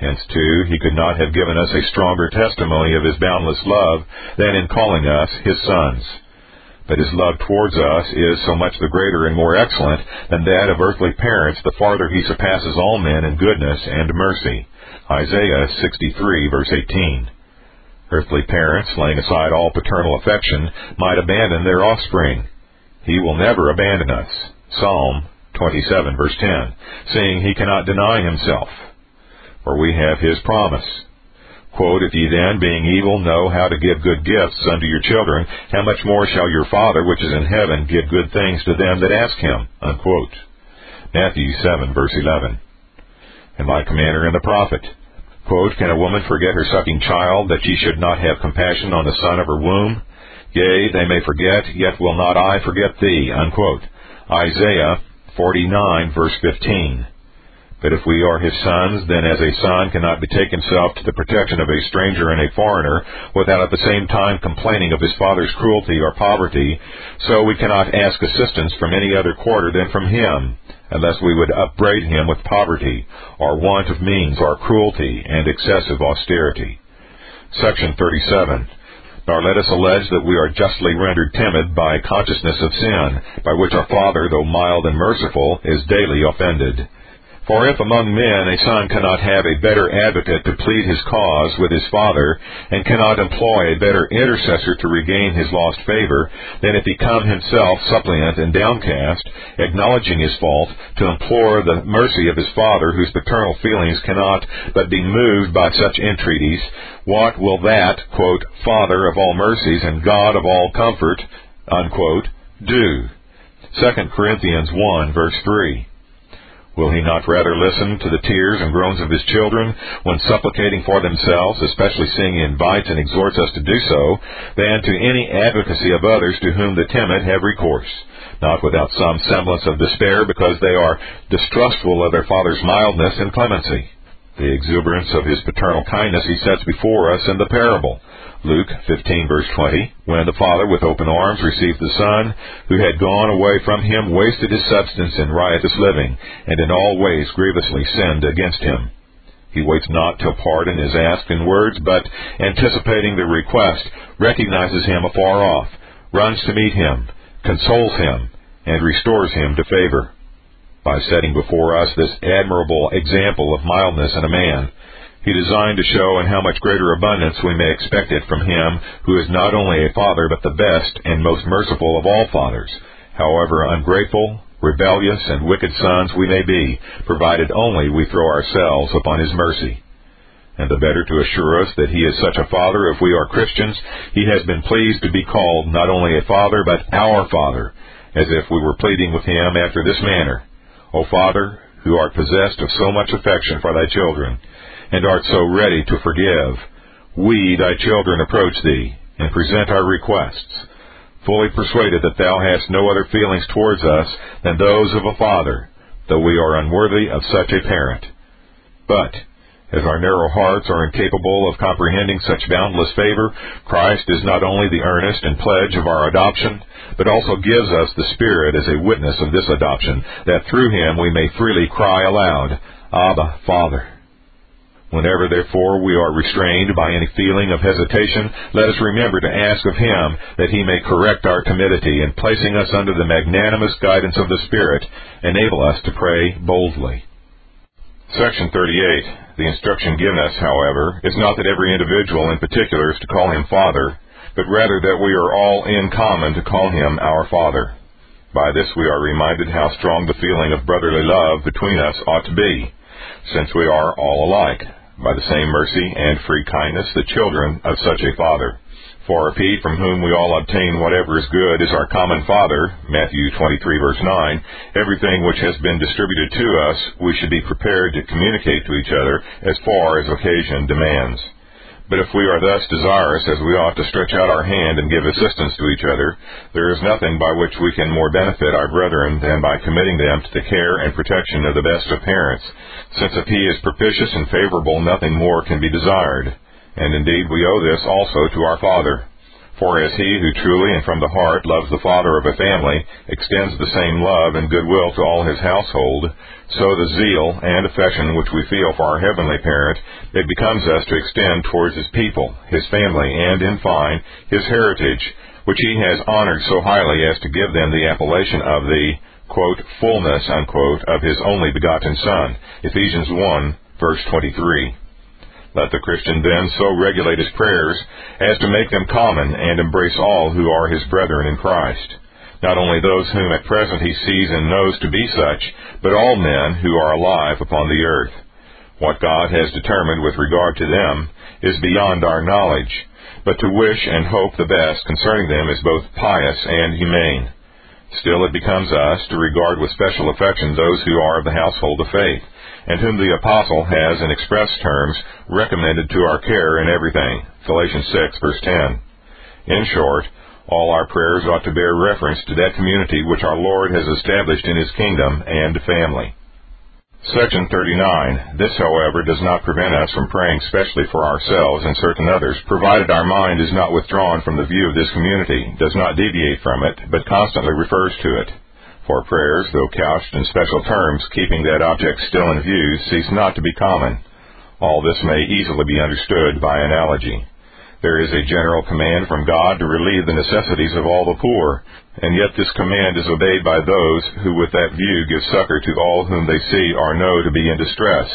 Hence, too, he could not have given us a stronger testimony of his boundless love than in calling us his sons. But his love towards us is so much the greater and more excellent than that of earthly parents the farther he surpasses all men in goodness and mercy. Isaiah 63 verse 18. Earthly parents, laying aside all paternal affection, might abandon their offspring. He will never abandon us. Psalm 27 verse 10, seeing he cannot deny himself. For we have his promise. Quote, If ye then, being evil, know how to give good gifts unto your children, how much more shall your Father which is in heaven give good things to them that ask him? Unquote. Matthew 7, verse 11. And my commander and the prophet, quote, Can a woman forget her sucking child, that she should not have compassion on the son of her womb? Yea, they may forget, yet will not I forget thee. Unquote. Isaiah 49, verse 15. But if we are his sons, then as a son cannot betake himself to the protection of a stranger and a foreigner, without at the same time complaining of his father's cruelty or poverty, so we cannot ask assistance from any other quarter than from him, unless we would upbraid him with poverty, or want of means, or cruelty, and excessive austerity. Section 37. Nor let us allege that we are justly rendered timid by consciousness of sin, by which our Father, though mild and merciful, is daily offended. For if among men a son cannot have a better advocate to plead his cause with his father, and cannot employ a better intercessor to regain his lost favor, than if he come himself suppliant and downcast, acknowledging his fault, to implore the mercy of his father, whose paternal feelings cannot but be moved by such entreaties, what will that, quote, Father of all mercies and God of all comfort, unquote, do? 2 Corinthians 1 verse 3. Will he not rather listen to the tears and groans of his children when supplicating for themselves, especially seeing he invites and exhorts us to do so, than to any advocacy of others to whom the timid have recourse, not without some semblance of despair because they are distrustful of their father's mildness and clemency? The exuberance of his paternal kindness he sets before us in the parable. Luke 15 verse 20, when the father with open arms received the son, who had gone away from him, wasted his substance in riotous living, and in all ways grievously sinned against him. He waits not till pardon is asked in words, but, anticipating the request, recognizes him afar off, runs to meet him, consoles him, and restores him to favor. By setting before us this admirable example of mildness in a man, he designed to show in how much greater abundance we may expect it from Him who is not only a Father, but the best and most merciful of all fathers, however ungrateful, rebellious, and wicked sons we may be, provided only we throw ourselves upon His mercy. And the better to assure us that He is such a Father if we are Christians, He has been pleased to be called not only a Father, but our Father, as if we were pleading with Him after this manner. O Father, who art possessed of so much affection for thy children, and art so ready to forgive, we, thy children, approach thee, and present our requests, fully persuaded that thou hast no other feelings towards us than those of a father, though we are unworthy of such a parent. But, as our narrow hearts are incapable of comprehending such boundless favor, Christ is not only the earnest and pledge of our adoption, but also gives us the Spirit as a witness of this adoption, that through him we may freely cry aloud, Abba, Father. Whenever, therefore, we are restrained by any feeling of hesitation, let us remember to ask of Him that He may correct our timidity and placing us under the magnanimous guidance of the Spirit, enable us to pray boldly. Section 38. The instruction given us, however, is not that every individual in particular is to call him Father, but rather that we are all in common to call him our Father. By this we are reminded how strong the feeling of brotherly love between us ought to be. since we are all alike, by the same mercy and free kindness, the children of such a Father. For if he from whom we all obtain whatever is good is our common Father, Matthew 23 verse 9, everything which has been distributed to us, we should be prepared to communicate to each other as far as occasion demands. But if we are thus desirous as we ought to stretch out our hand and give assistance to each other, there is nothing by which we can more benefit our brethren than by committing them to the care and protection of the best of parents, since if he is propitious and favorable nothing more can be desired and indeed we owe this also to our Father. For as he who truly and from the heart loves the father of a family extends the same love and goodwill to all his household, so the zeal and affection which we feel for our heavenly parent, it becomes us to extend towards his people, his family, and, in fine, his heritage, which he has honored so highly as to give them the appellation of the, quote, fullness, unquote, of his only begotten Son. Ephesians 1, verse 23. Let the Christian then so regulate his prayers as to make them common and embrace all who are his brethren in Christ. Not only those whom at present he sees and knows to be such, but all men who are alive upon the earth. What God has determined with regard to them is beyond our knowledge, but to wish and hope the best concerning them is both pious and humane. Still it becomes us to regard with special affection those who are of the household of faith, and whom the apostle has in express terms recommended to our care in everything. Galatians 6 verse 10. In short, all our prayers ought to bear reference to that community which our Lord has established in His kingdom and family. Section 39. This, however, does not prevent us from praying specially for ourselves and certain others, provided our mind is not withdrawn from the view of this community, does not deviate from it, but constantly refers to it. For prayers, though couched in special terms, keeping that object still in view, cease not to be common. All this may easily be understood by analogy. There is a general command from God to relieve the necessities of all the poor, and yet this command is obeyed by those who with that view give succor to all whom they see or know to be in distress,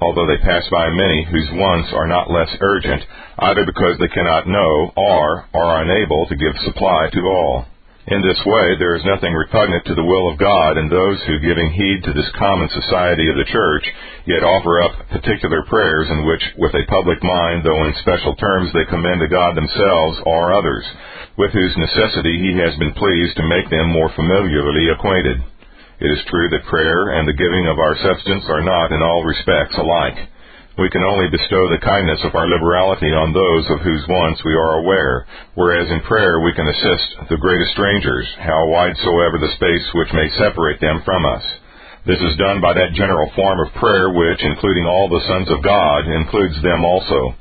although they pass by many whose wants are not less urgent, either because they cannot know or are unable to give supply to all. In this way, there is nothing repugnant to the will of God in those who, giving heed to this common society of the church, yet offer up particular prayers in which, with a public mind, though in special terms, they commend to God themselves or others, with whose necessity he has been pleased to make them more familiarly acquainted. It is true that prayer and the giving of our substance are not in all respects alike we can only bestow the kindness of our liberality on those of whose wants we are aware, whereas in prayer we can assist the greatest strangers, how wide soever the space which may separate them from us. This is done by that general form of prayer which, including all the sons of God, includes them also.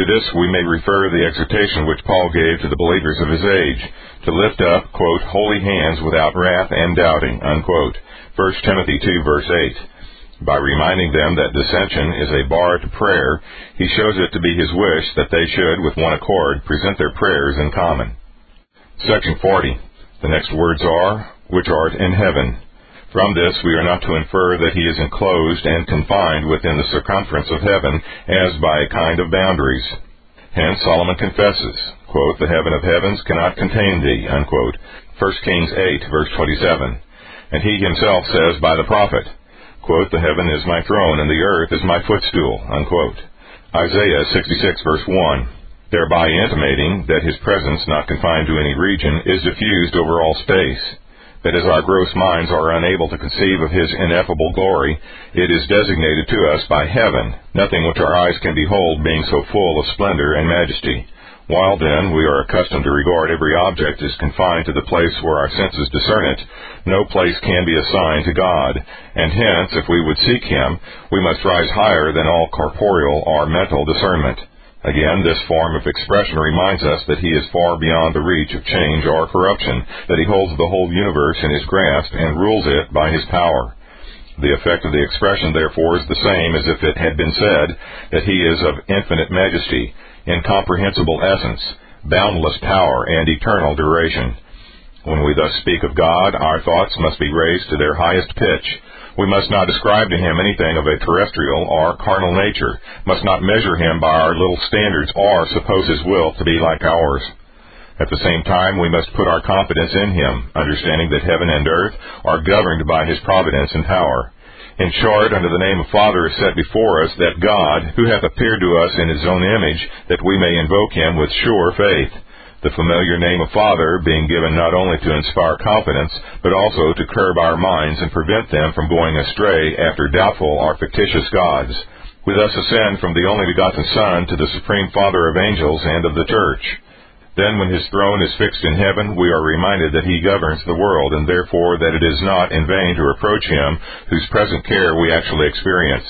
To this we may refer the exhortation which Paul gave to the believers of his age, to lift up, quote, holy hands without wrath and doubting, unquote. 1 Timothy 2 verse 8. By reminding them that dissension is a bar to prayer, he shows it to be his wish that they should, with one accord, present their prayers in common. Section 40. The next words are, which art in heaven. From this we are not to infer that he is enclosed and confined within the circumference of heaven as by a kind of boundaries. Hence Solomon confesses, quote, the heaven of heavens cannot contain thee, unquote. 1 Kings 8, verse 27. And he himself says by the prophet, quote, the heaven is my throne and the earth is my footstool, unquote. Isaiah 66 verse 1, thereby intimating that his presence, not confined to any region, is diffused over all space. That as our gross minds are unable to conceive of his ineffable glory, it is designated to us by heaven, nothing which our eyes can behold being so full of splendor and majesty. While then we are accustomed to regard every object as confined to the place where our senses discern it, no place can be assigned to God, and hence, if we would seek Him, we must rise higher than all corporeal or mental discernment. Again, this form of expression reminds us that He is far beyond the reach of change or corruption, that He holds the whole universe in His grasp and rules it by His power. The effect of the expression, therefore, is the same as if it had been said that He is of infinite majesty, incomprehensible essence, boundless power, and eternal duration. When we thus speak of God, our thoughts must be raised to their highest pitch. We must not ascribe to him anything of a terrestrial or carnal nature, must not measure him by our little standards, or suppose his will to be like ours. At the same time, we must put our confidence in him, understanding that heaven and earth are governed by his providence and power. In short, under the name of Father is set before us that God, who hath appeared to us in his own image, that we may invoke him with sure faith. The familiar name of Father being given not only to inspire confidence, but also to curb our minds and prevent them from going astray after doubtful or fictitious gods. We thus ascend from the only begotten Son to the Supreme Father of angels and of the Church. Then when his throne is fixed in heaven, we are reminded that he governs the world, and therefore that it is not in vain to reproach him, whose present care we actually experience.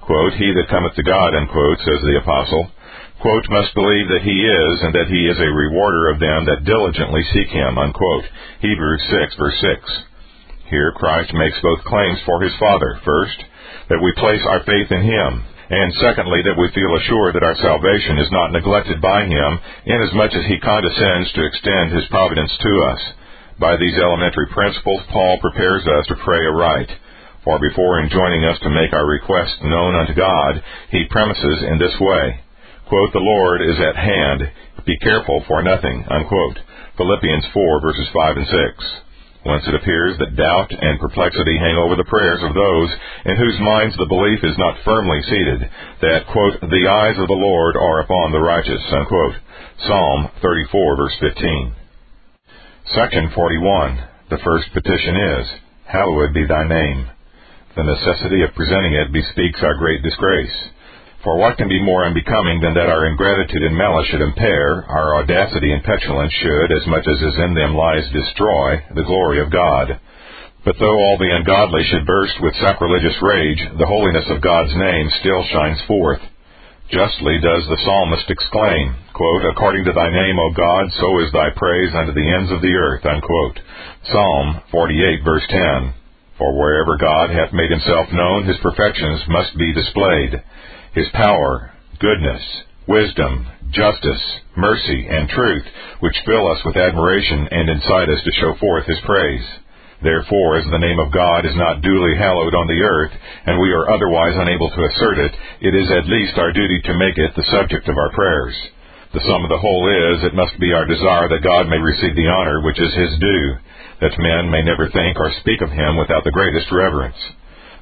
Quote, he that cometh to God, unquote, says the apostle, quote, must believe that he is, and that he is a rewarder of them that diligently seek him, unquote. Hebrews 6, verse 6. Here Christ makes both claims for his Father. First, that we place our faith in him, and secondly, that we feel assured that our salvation is not neglected by Him, inasmuch as He condescends to extend His providence to us. By these elementary principles, Paul prepares us to pray aright. For before enjoining us to make our requests known unto God, he premises in this way, quote, The Lord is at hand, be careful for nothing, unquote. Philippians 4 verses 5 and 6 whence it appears that doubt and perplexity hang over the prayers of those in whose minds the belief is not firmly seated, that, quote, the eyes of the Lord are upon the righteous, unquote. Psalm 34, verse 15. Section 41. The first petition is, Hallowed be thy name. The necessity of presenting it bespeaks our great disgrace. For what can be more unbecoming than that our ingratitude and malice should impair, our audacity and petulance should, as much as is in them lies, destroy the glory of God? But though all the ungodly should burst with sacrilegious rage, the holiness of God's name still shines forth. Justly does the psalmist exclaim, quote, According to thy name, O God, so is thy praise unto the ends of the earth. Unquote. Psalm 48, verse 10. For wherever God hath made himself known, his perfections must be displayed. His power, goodness, wisdom, justice, mercy, and truth, which fill us with admiration and incite us to show forth His praise. Therefore, as the name of God is not duly hallowed on the earth, and we are otherwise unable to assert it, it is at least our duty to make it the subject of our prayers. The sum of the whole is, it must be our desire that God may receive the honor which is His due, that men may never think or speak of Him without the greatest reverence.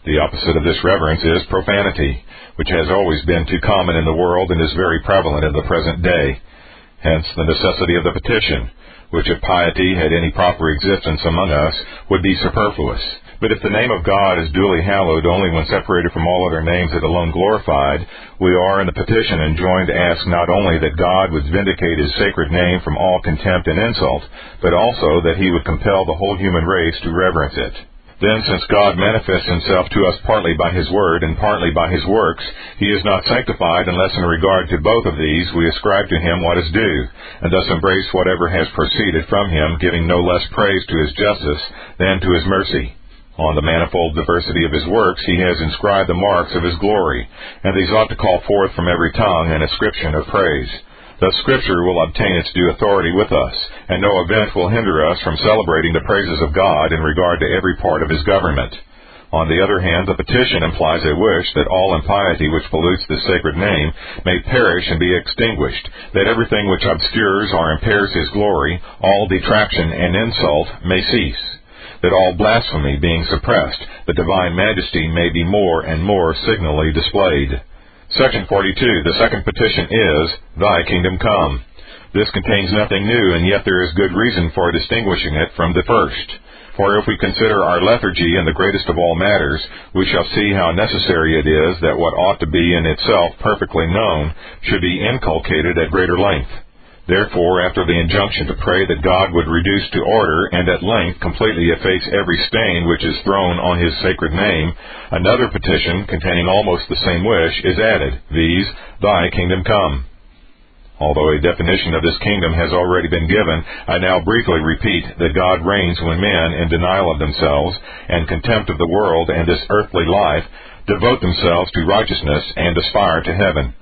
The opposite of this reverence is profanity, which has always been too common in the world and is very prevalent in the present day. Hence the necessity of the petition, which if piety had any proper existence among us, would be superfluous. But if the name of God is duly hallowed only when separated from all other names and alone glorified, we are in the petition enjoined to ask not only that God would vindicate his sacred name from all contempt and insult, but also that he would compel the whole human race to reverence it. Then, since God manifests himself to us partly by his word and partly by his works, he is not sanctified unless in regard to both of these we ascribe to him what is due, and thus embrace whatever has proceeded from him, giving no less praise to his justice than to his mercy. On the manifold diversity of his works he has inscribed the marks of his glory, and these ought to call forth from every tongue an ascription of praise. Thus Scripture will obtain its due authority with us, and no event will hinder us from celebrating the praises of God in regard to every part of His government. On the other hand, the petition implies a wish that all impiety which pollutes this sacred name may perish and be extinguished, that everything which obscures or impairs His glory, all detraction and insult, may cease, that all blasphemy being suppressed, the divine majesty may be more and more signally displayed. Section 42, the second petition is, Thy kingdom come. This contains nothing new, and yet there is good reason for distinguishing it from the first. For if we consider our lethargy in the greatest of all matters, we shall see how necessary it is that what ought to be in itself perfectly known should be inculcated at greater length. Therefore, after the injunction to pray that God would reduce to order and at length completely efface every stain which is thrown on his sacred name, another petition containing almost the same wish is added, viz., Thy kingdom come. Although a definition of this kingdom has already been given, I now briefly repeat that God reigns when men, in denial of themselves and contempt of the world and this earthly life, devote themselves to righteousness and aspire to heaven.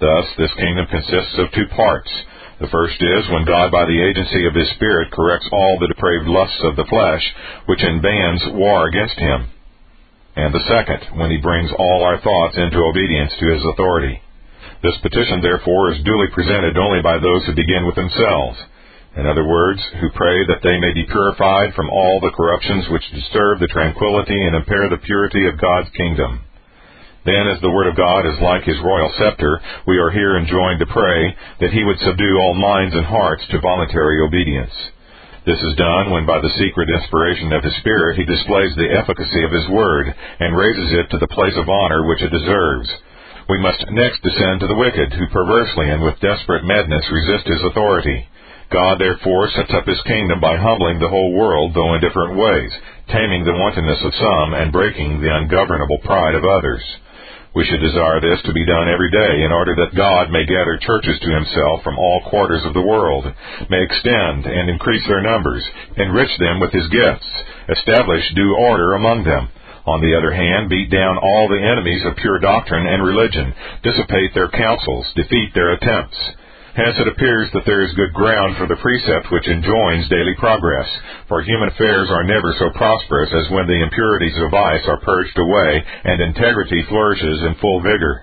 Thus, this kingdom consists of two parts the first is when God, by the agency of His Spirit, corrects all the depraved lusts of the flesh, which in bands war against Him. And the second, when He brings all our thoughts into obedience to His authority. This petition, therefore, is duly presented only by those who begin with themselves. In other words, who pray that they may be purified from all the corruptions which disturb the tranquility and impair the purity of God's kingdom. Then, as the Word of God is like his royal scepter, we are here enjoined to pray that he would subdue all minds and hearts to voluntary obedience. This is done when by the secret inspiration of his Spirit he displays the efficacy of his Word and raises it to the place of honor which it deserves. We must next descend to the wicked, who perversely and with desperate madness resist his authority. God therefore sets up his kingdom by humbling the whole world, though in different ways, taming the wantonness of some and breaking the ungovernable pride of others. We should desire this to be done every day in order that God may gather churches to himself from all quarters of the world, may extend and increase their numbers, enrich them with his gifts, establish due order among them. On the other hand, beat down all the enemies of pure doctrine and religion, dissipate their counsels, defeat their attempts. Hence it appears that there is good ground for the precept which enjoins daily progress, for human affairs are never so prosperous as when the impurities of vice are purged away and integrity flourishes in full vigor.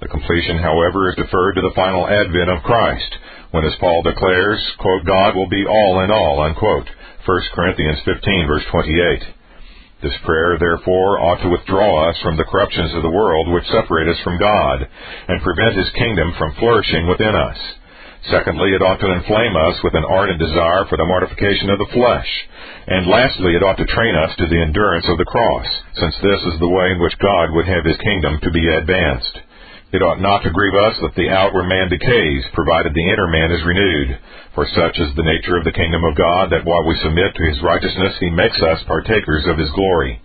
The completion, however, is deferred to the final advent of Christ, when, as Paul declares, quote, God will be all in all, unquote. 1 Corinthians 15, verse 28. This prayer, therefore, ought to withdraw us from the corruptions of the world which separate us from God, and prevent His kingdom from flourishing within us. Secondly, it ought to inflame us with an ardent desire for the mortification of the flesh. And lastly, it ought to train us to the endurance of the cross, since this is the way in which God would have His kingdom to be advanced. It ought not to grieve us that the outward man decays, provided the inner man is renewed. For such is the nature of the kingdom of God, that while we submit to his righteousness, he makes us partakers of his glory.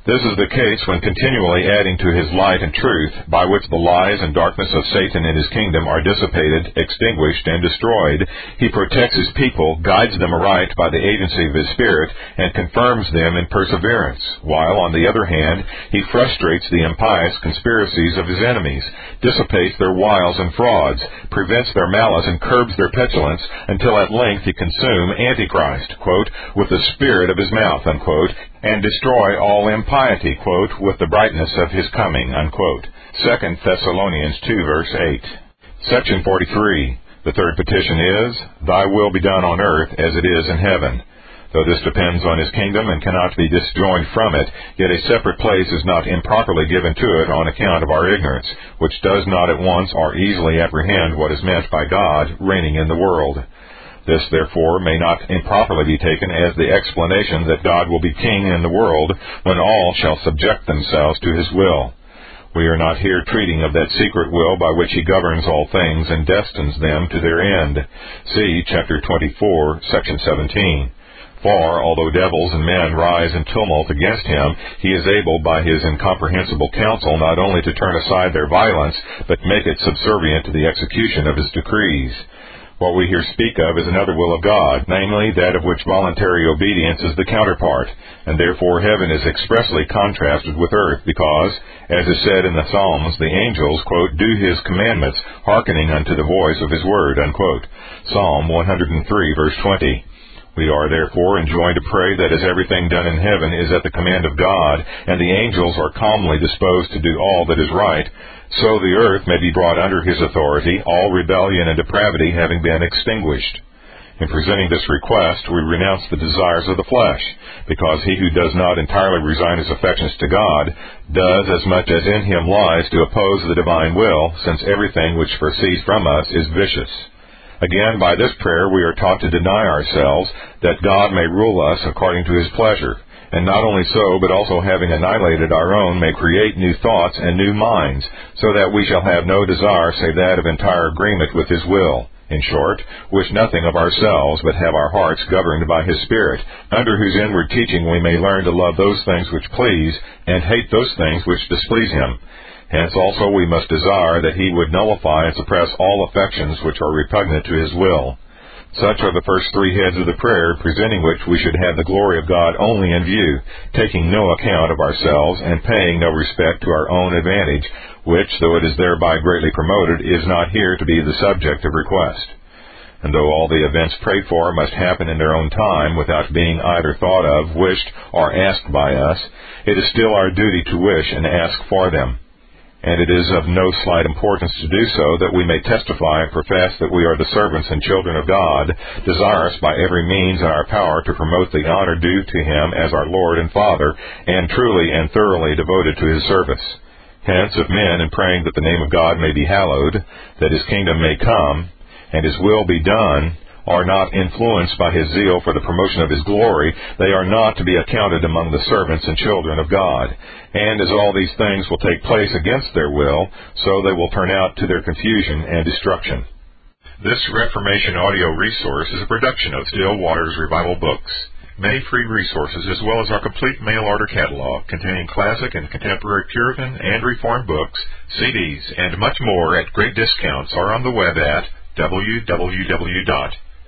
This is the case when continually adding to his light and truth, by which the lies and darkness of Satan and his kingdom are dissipated, extinguished, and destroyed, he protects his people, guides them aright by the agency of his Spirit, and confirms them in perseverance, while, on the other hand, he frustrates the impious conspiracies of his enemies, dissipates their wiles and frauds, prevents their malice, and curbs their petulance, until at length he consume Antichrist, quote, with the spirit of his mouth, unquote, and destroy all impiety, quote, with the brightness of his coming, unquote. 2 Thessalonians 2 verse 8. Section 43. The third petition is, Thy will be done on earth as it is in heaven. Though this depends on his kingdom and cannot be disjoined from it, yet a separate place is not improperly given to it on account of our ignorance, which does not at once or easily apprehend what is meant by God reigning in the world. This, therefore, may not improperly be taken as the explanation that God will be king in the world when all shall subject themselves to his will. We are not here treating of that secret will by which he governs all things and destines them to their end. See chapter 24, section 17. For, although devils and men rise in tumult against him, he is able by his incomprehensible counsel not only to turn aside their violence, but make it subservient to the execution of his decrees. What we here speak of is another will of God, namely that of which voluntary obedience is the counterpart, and therefore heaven is expressly contrasted with earth, because, as is said in the Psalms, the angels, quote, do his commandments, hearkening unto the voice of his word, unquote. Psalm 103, verse 20. We are therefore enjoined to pray that as everything done in heaven is at the command of God, and the angels are calmly disposed to do all that is right, so the earth may be brought under his authority, all rebellion and depravity having been extinguished. In presenting this request, we renounce the desires of the flesh, because he who does not entirely resign his affections to God does as much as in him lies to oppose the divine will, since everything which proceeds from us is vicious. Again, by this prayer we are taught to deny ourselves, that God may rule us according to his pleasure, and not only so, but also having annihilated our own, may create new thoughts and new minds, so that we shall have no desire save that of entire agreement with His will. In short, wish nothing of ourselves, but have our hearts governed by His Spirit, under whose inward teaching we may learn to love those things which please, and hate those things which displease Him. Hence also we must desire that He would nullify and suppress all affections which are repugnant to His will. Such are the first three heads of the prayer, presenting which we should have the glory of God only in view, taking no account of ourselves, and paying no respect to our own advantage, which, though it is thereby greatly promoted, is not here to be the subject of request. And though all the events prayed for must happen in their own time, without being either thought of, wished, or asked by us, it is still our duty to wish and ask for them. And it is of no slight importance to do so, that we may testify and profess that we are the servants and children of God, desirous by every means in our power to promote the honor due to Him as our Lord and Father, and truly and thoroughly devoted to His service. Hence, if men, in praying that the name of God may be hallowed, that His kingdom may come, and His will be done, are not influenced by his zeal for the promotion of his glory, they are not to be accounted among the servants and children of God. And as all these things will take place against their will, so they will turn out to their confusion and destruction. This Reformation audio resource is a production of Still Waters Revival Books. Many free resources, as well as our complete mail order catalog containing classic and contemporary Puritan and Reformed books, CDs, and much more at great discounts, are on the web at www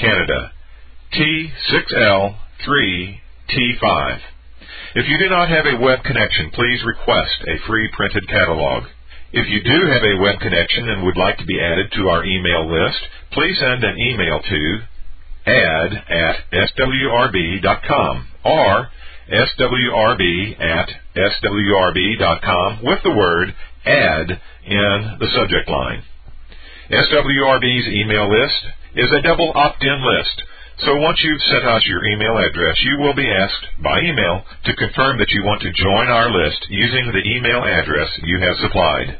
Canada. T6L3T5. If you do not have a web connection, please request a free printed catalog. If you do have a web connection and would like to be added to our email list, please send an email to add at swrb.com or swrb at swrb.com with the word add in the subject line. SWRB's email list is a double opt-in list. So once you've sent us your email address, you will be asked by email to confirm that you want to join our list using the email address you have supplied.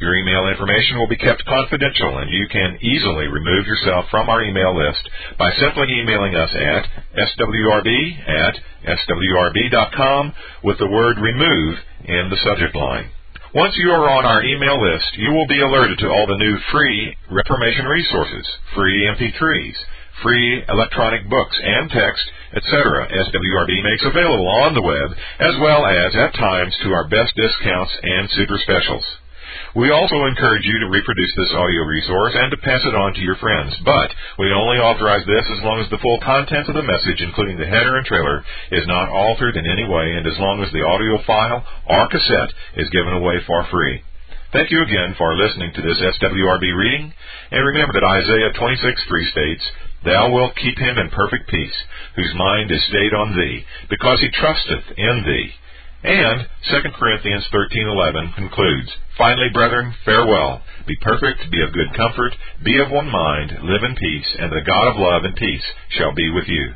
Your email information will be kept confidential and you can easily remove yourself from our email list by simply emailing us at swrb at swrb.com with the word remove in the subject line. Once you are on our email list, you will be alerted to all the new free Reformation resources, free MP3s, free electronic books and text, etc. SWRB makes available on the web, as well as at times to our best discounts and super specials. We also encourage you to reproduce this audio resource and to pass it on to your friends, but we only authorize this as long as the full content of the message, including the header and trailer, is not altered in any way and as long as the audio file or cassette is given away for free. Thank you again for listening to this SWRB reading, and remember that Isaiah 26:3 states, Thou wilt keep him in perfect peace, whose mind is stayed on thee, because he trusteth in thee. And 2 Corinthians 13:11 concludes, Finally, brethren, farewell. Be perfect, be of good comfort, be of one mind, live in peace, and the God of love and peace shall be with you.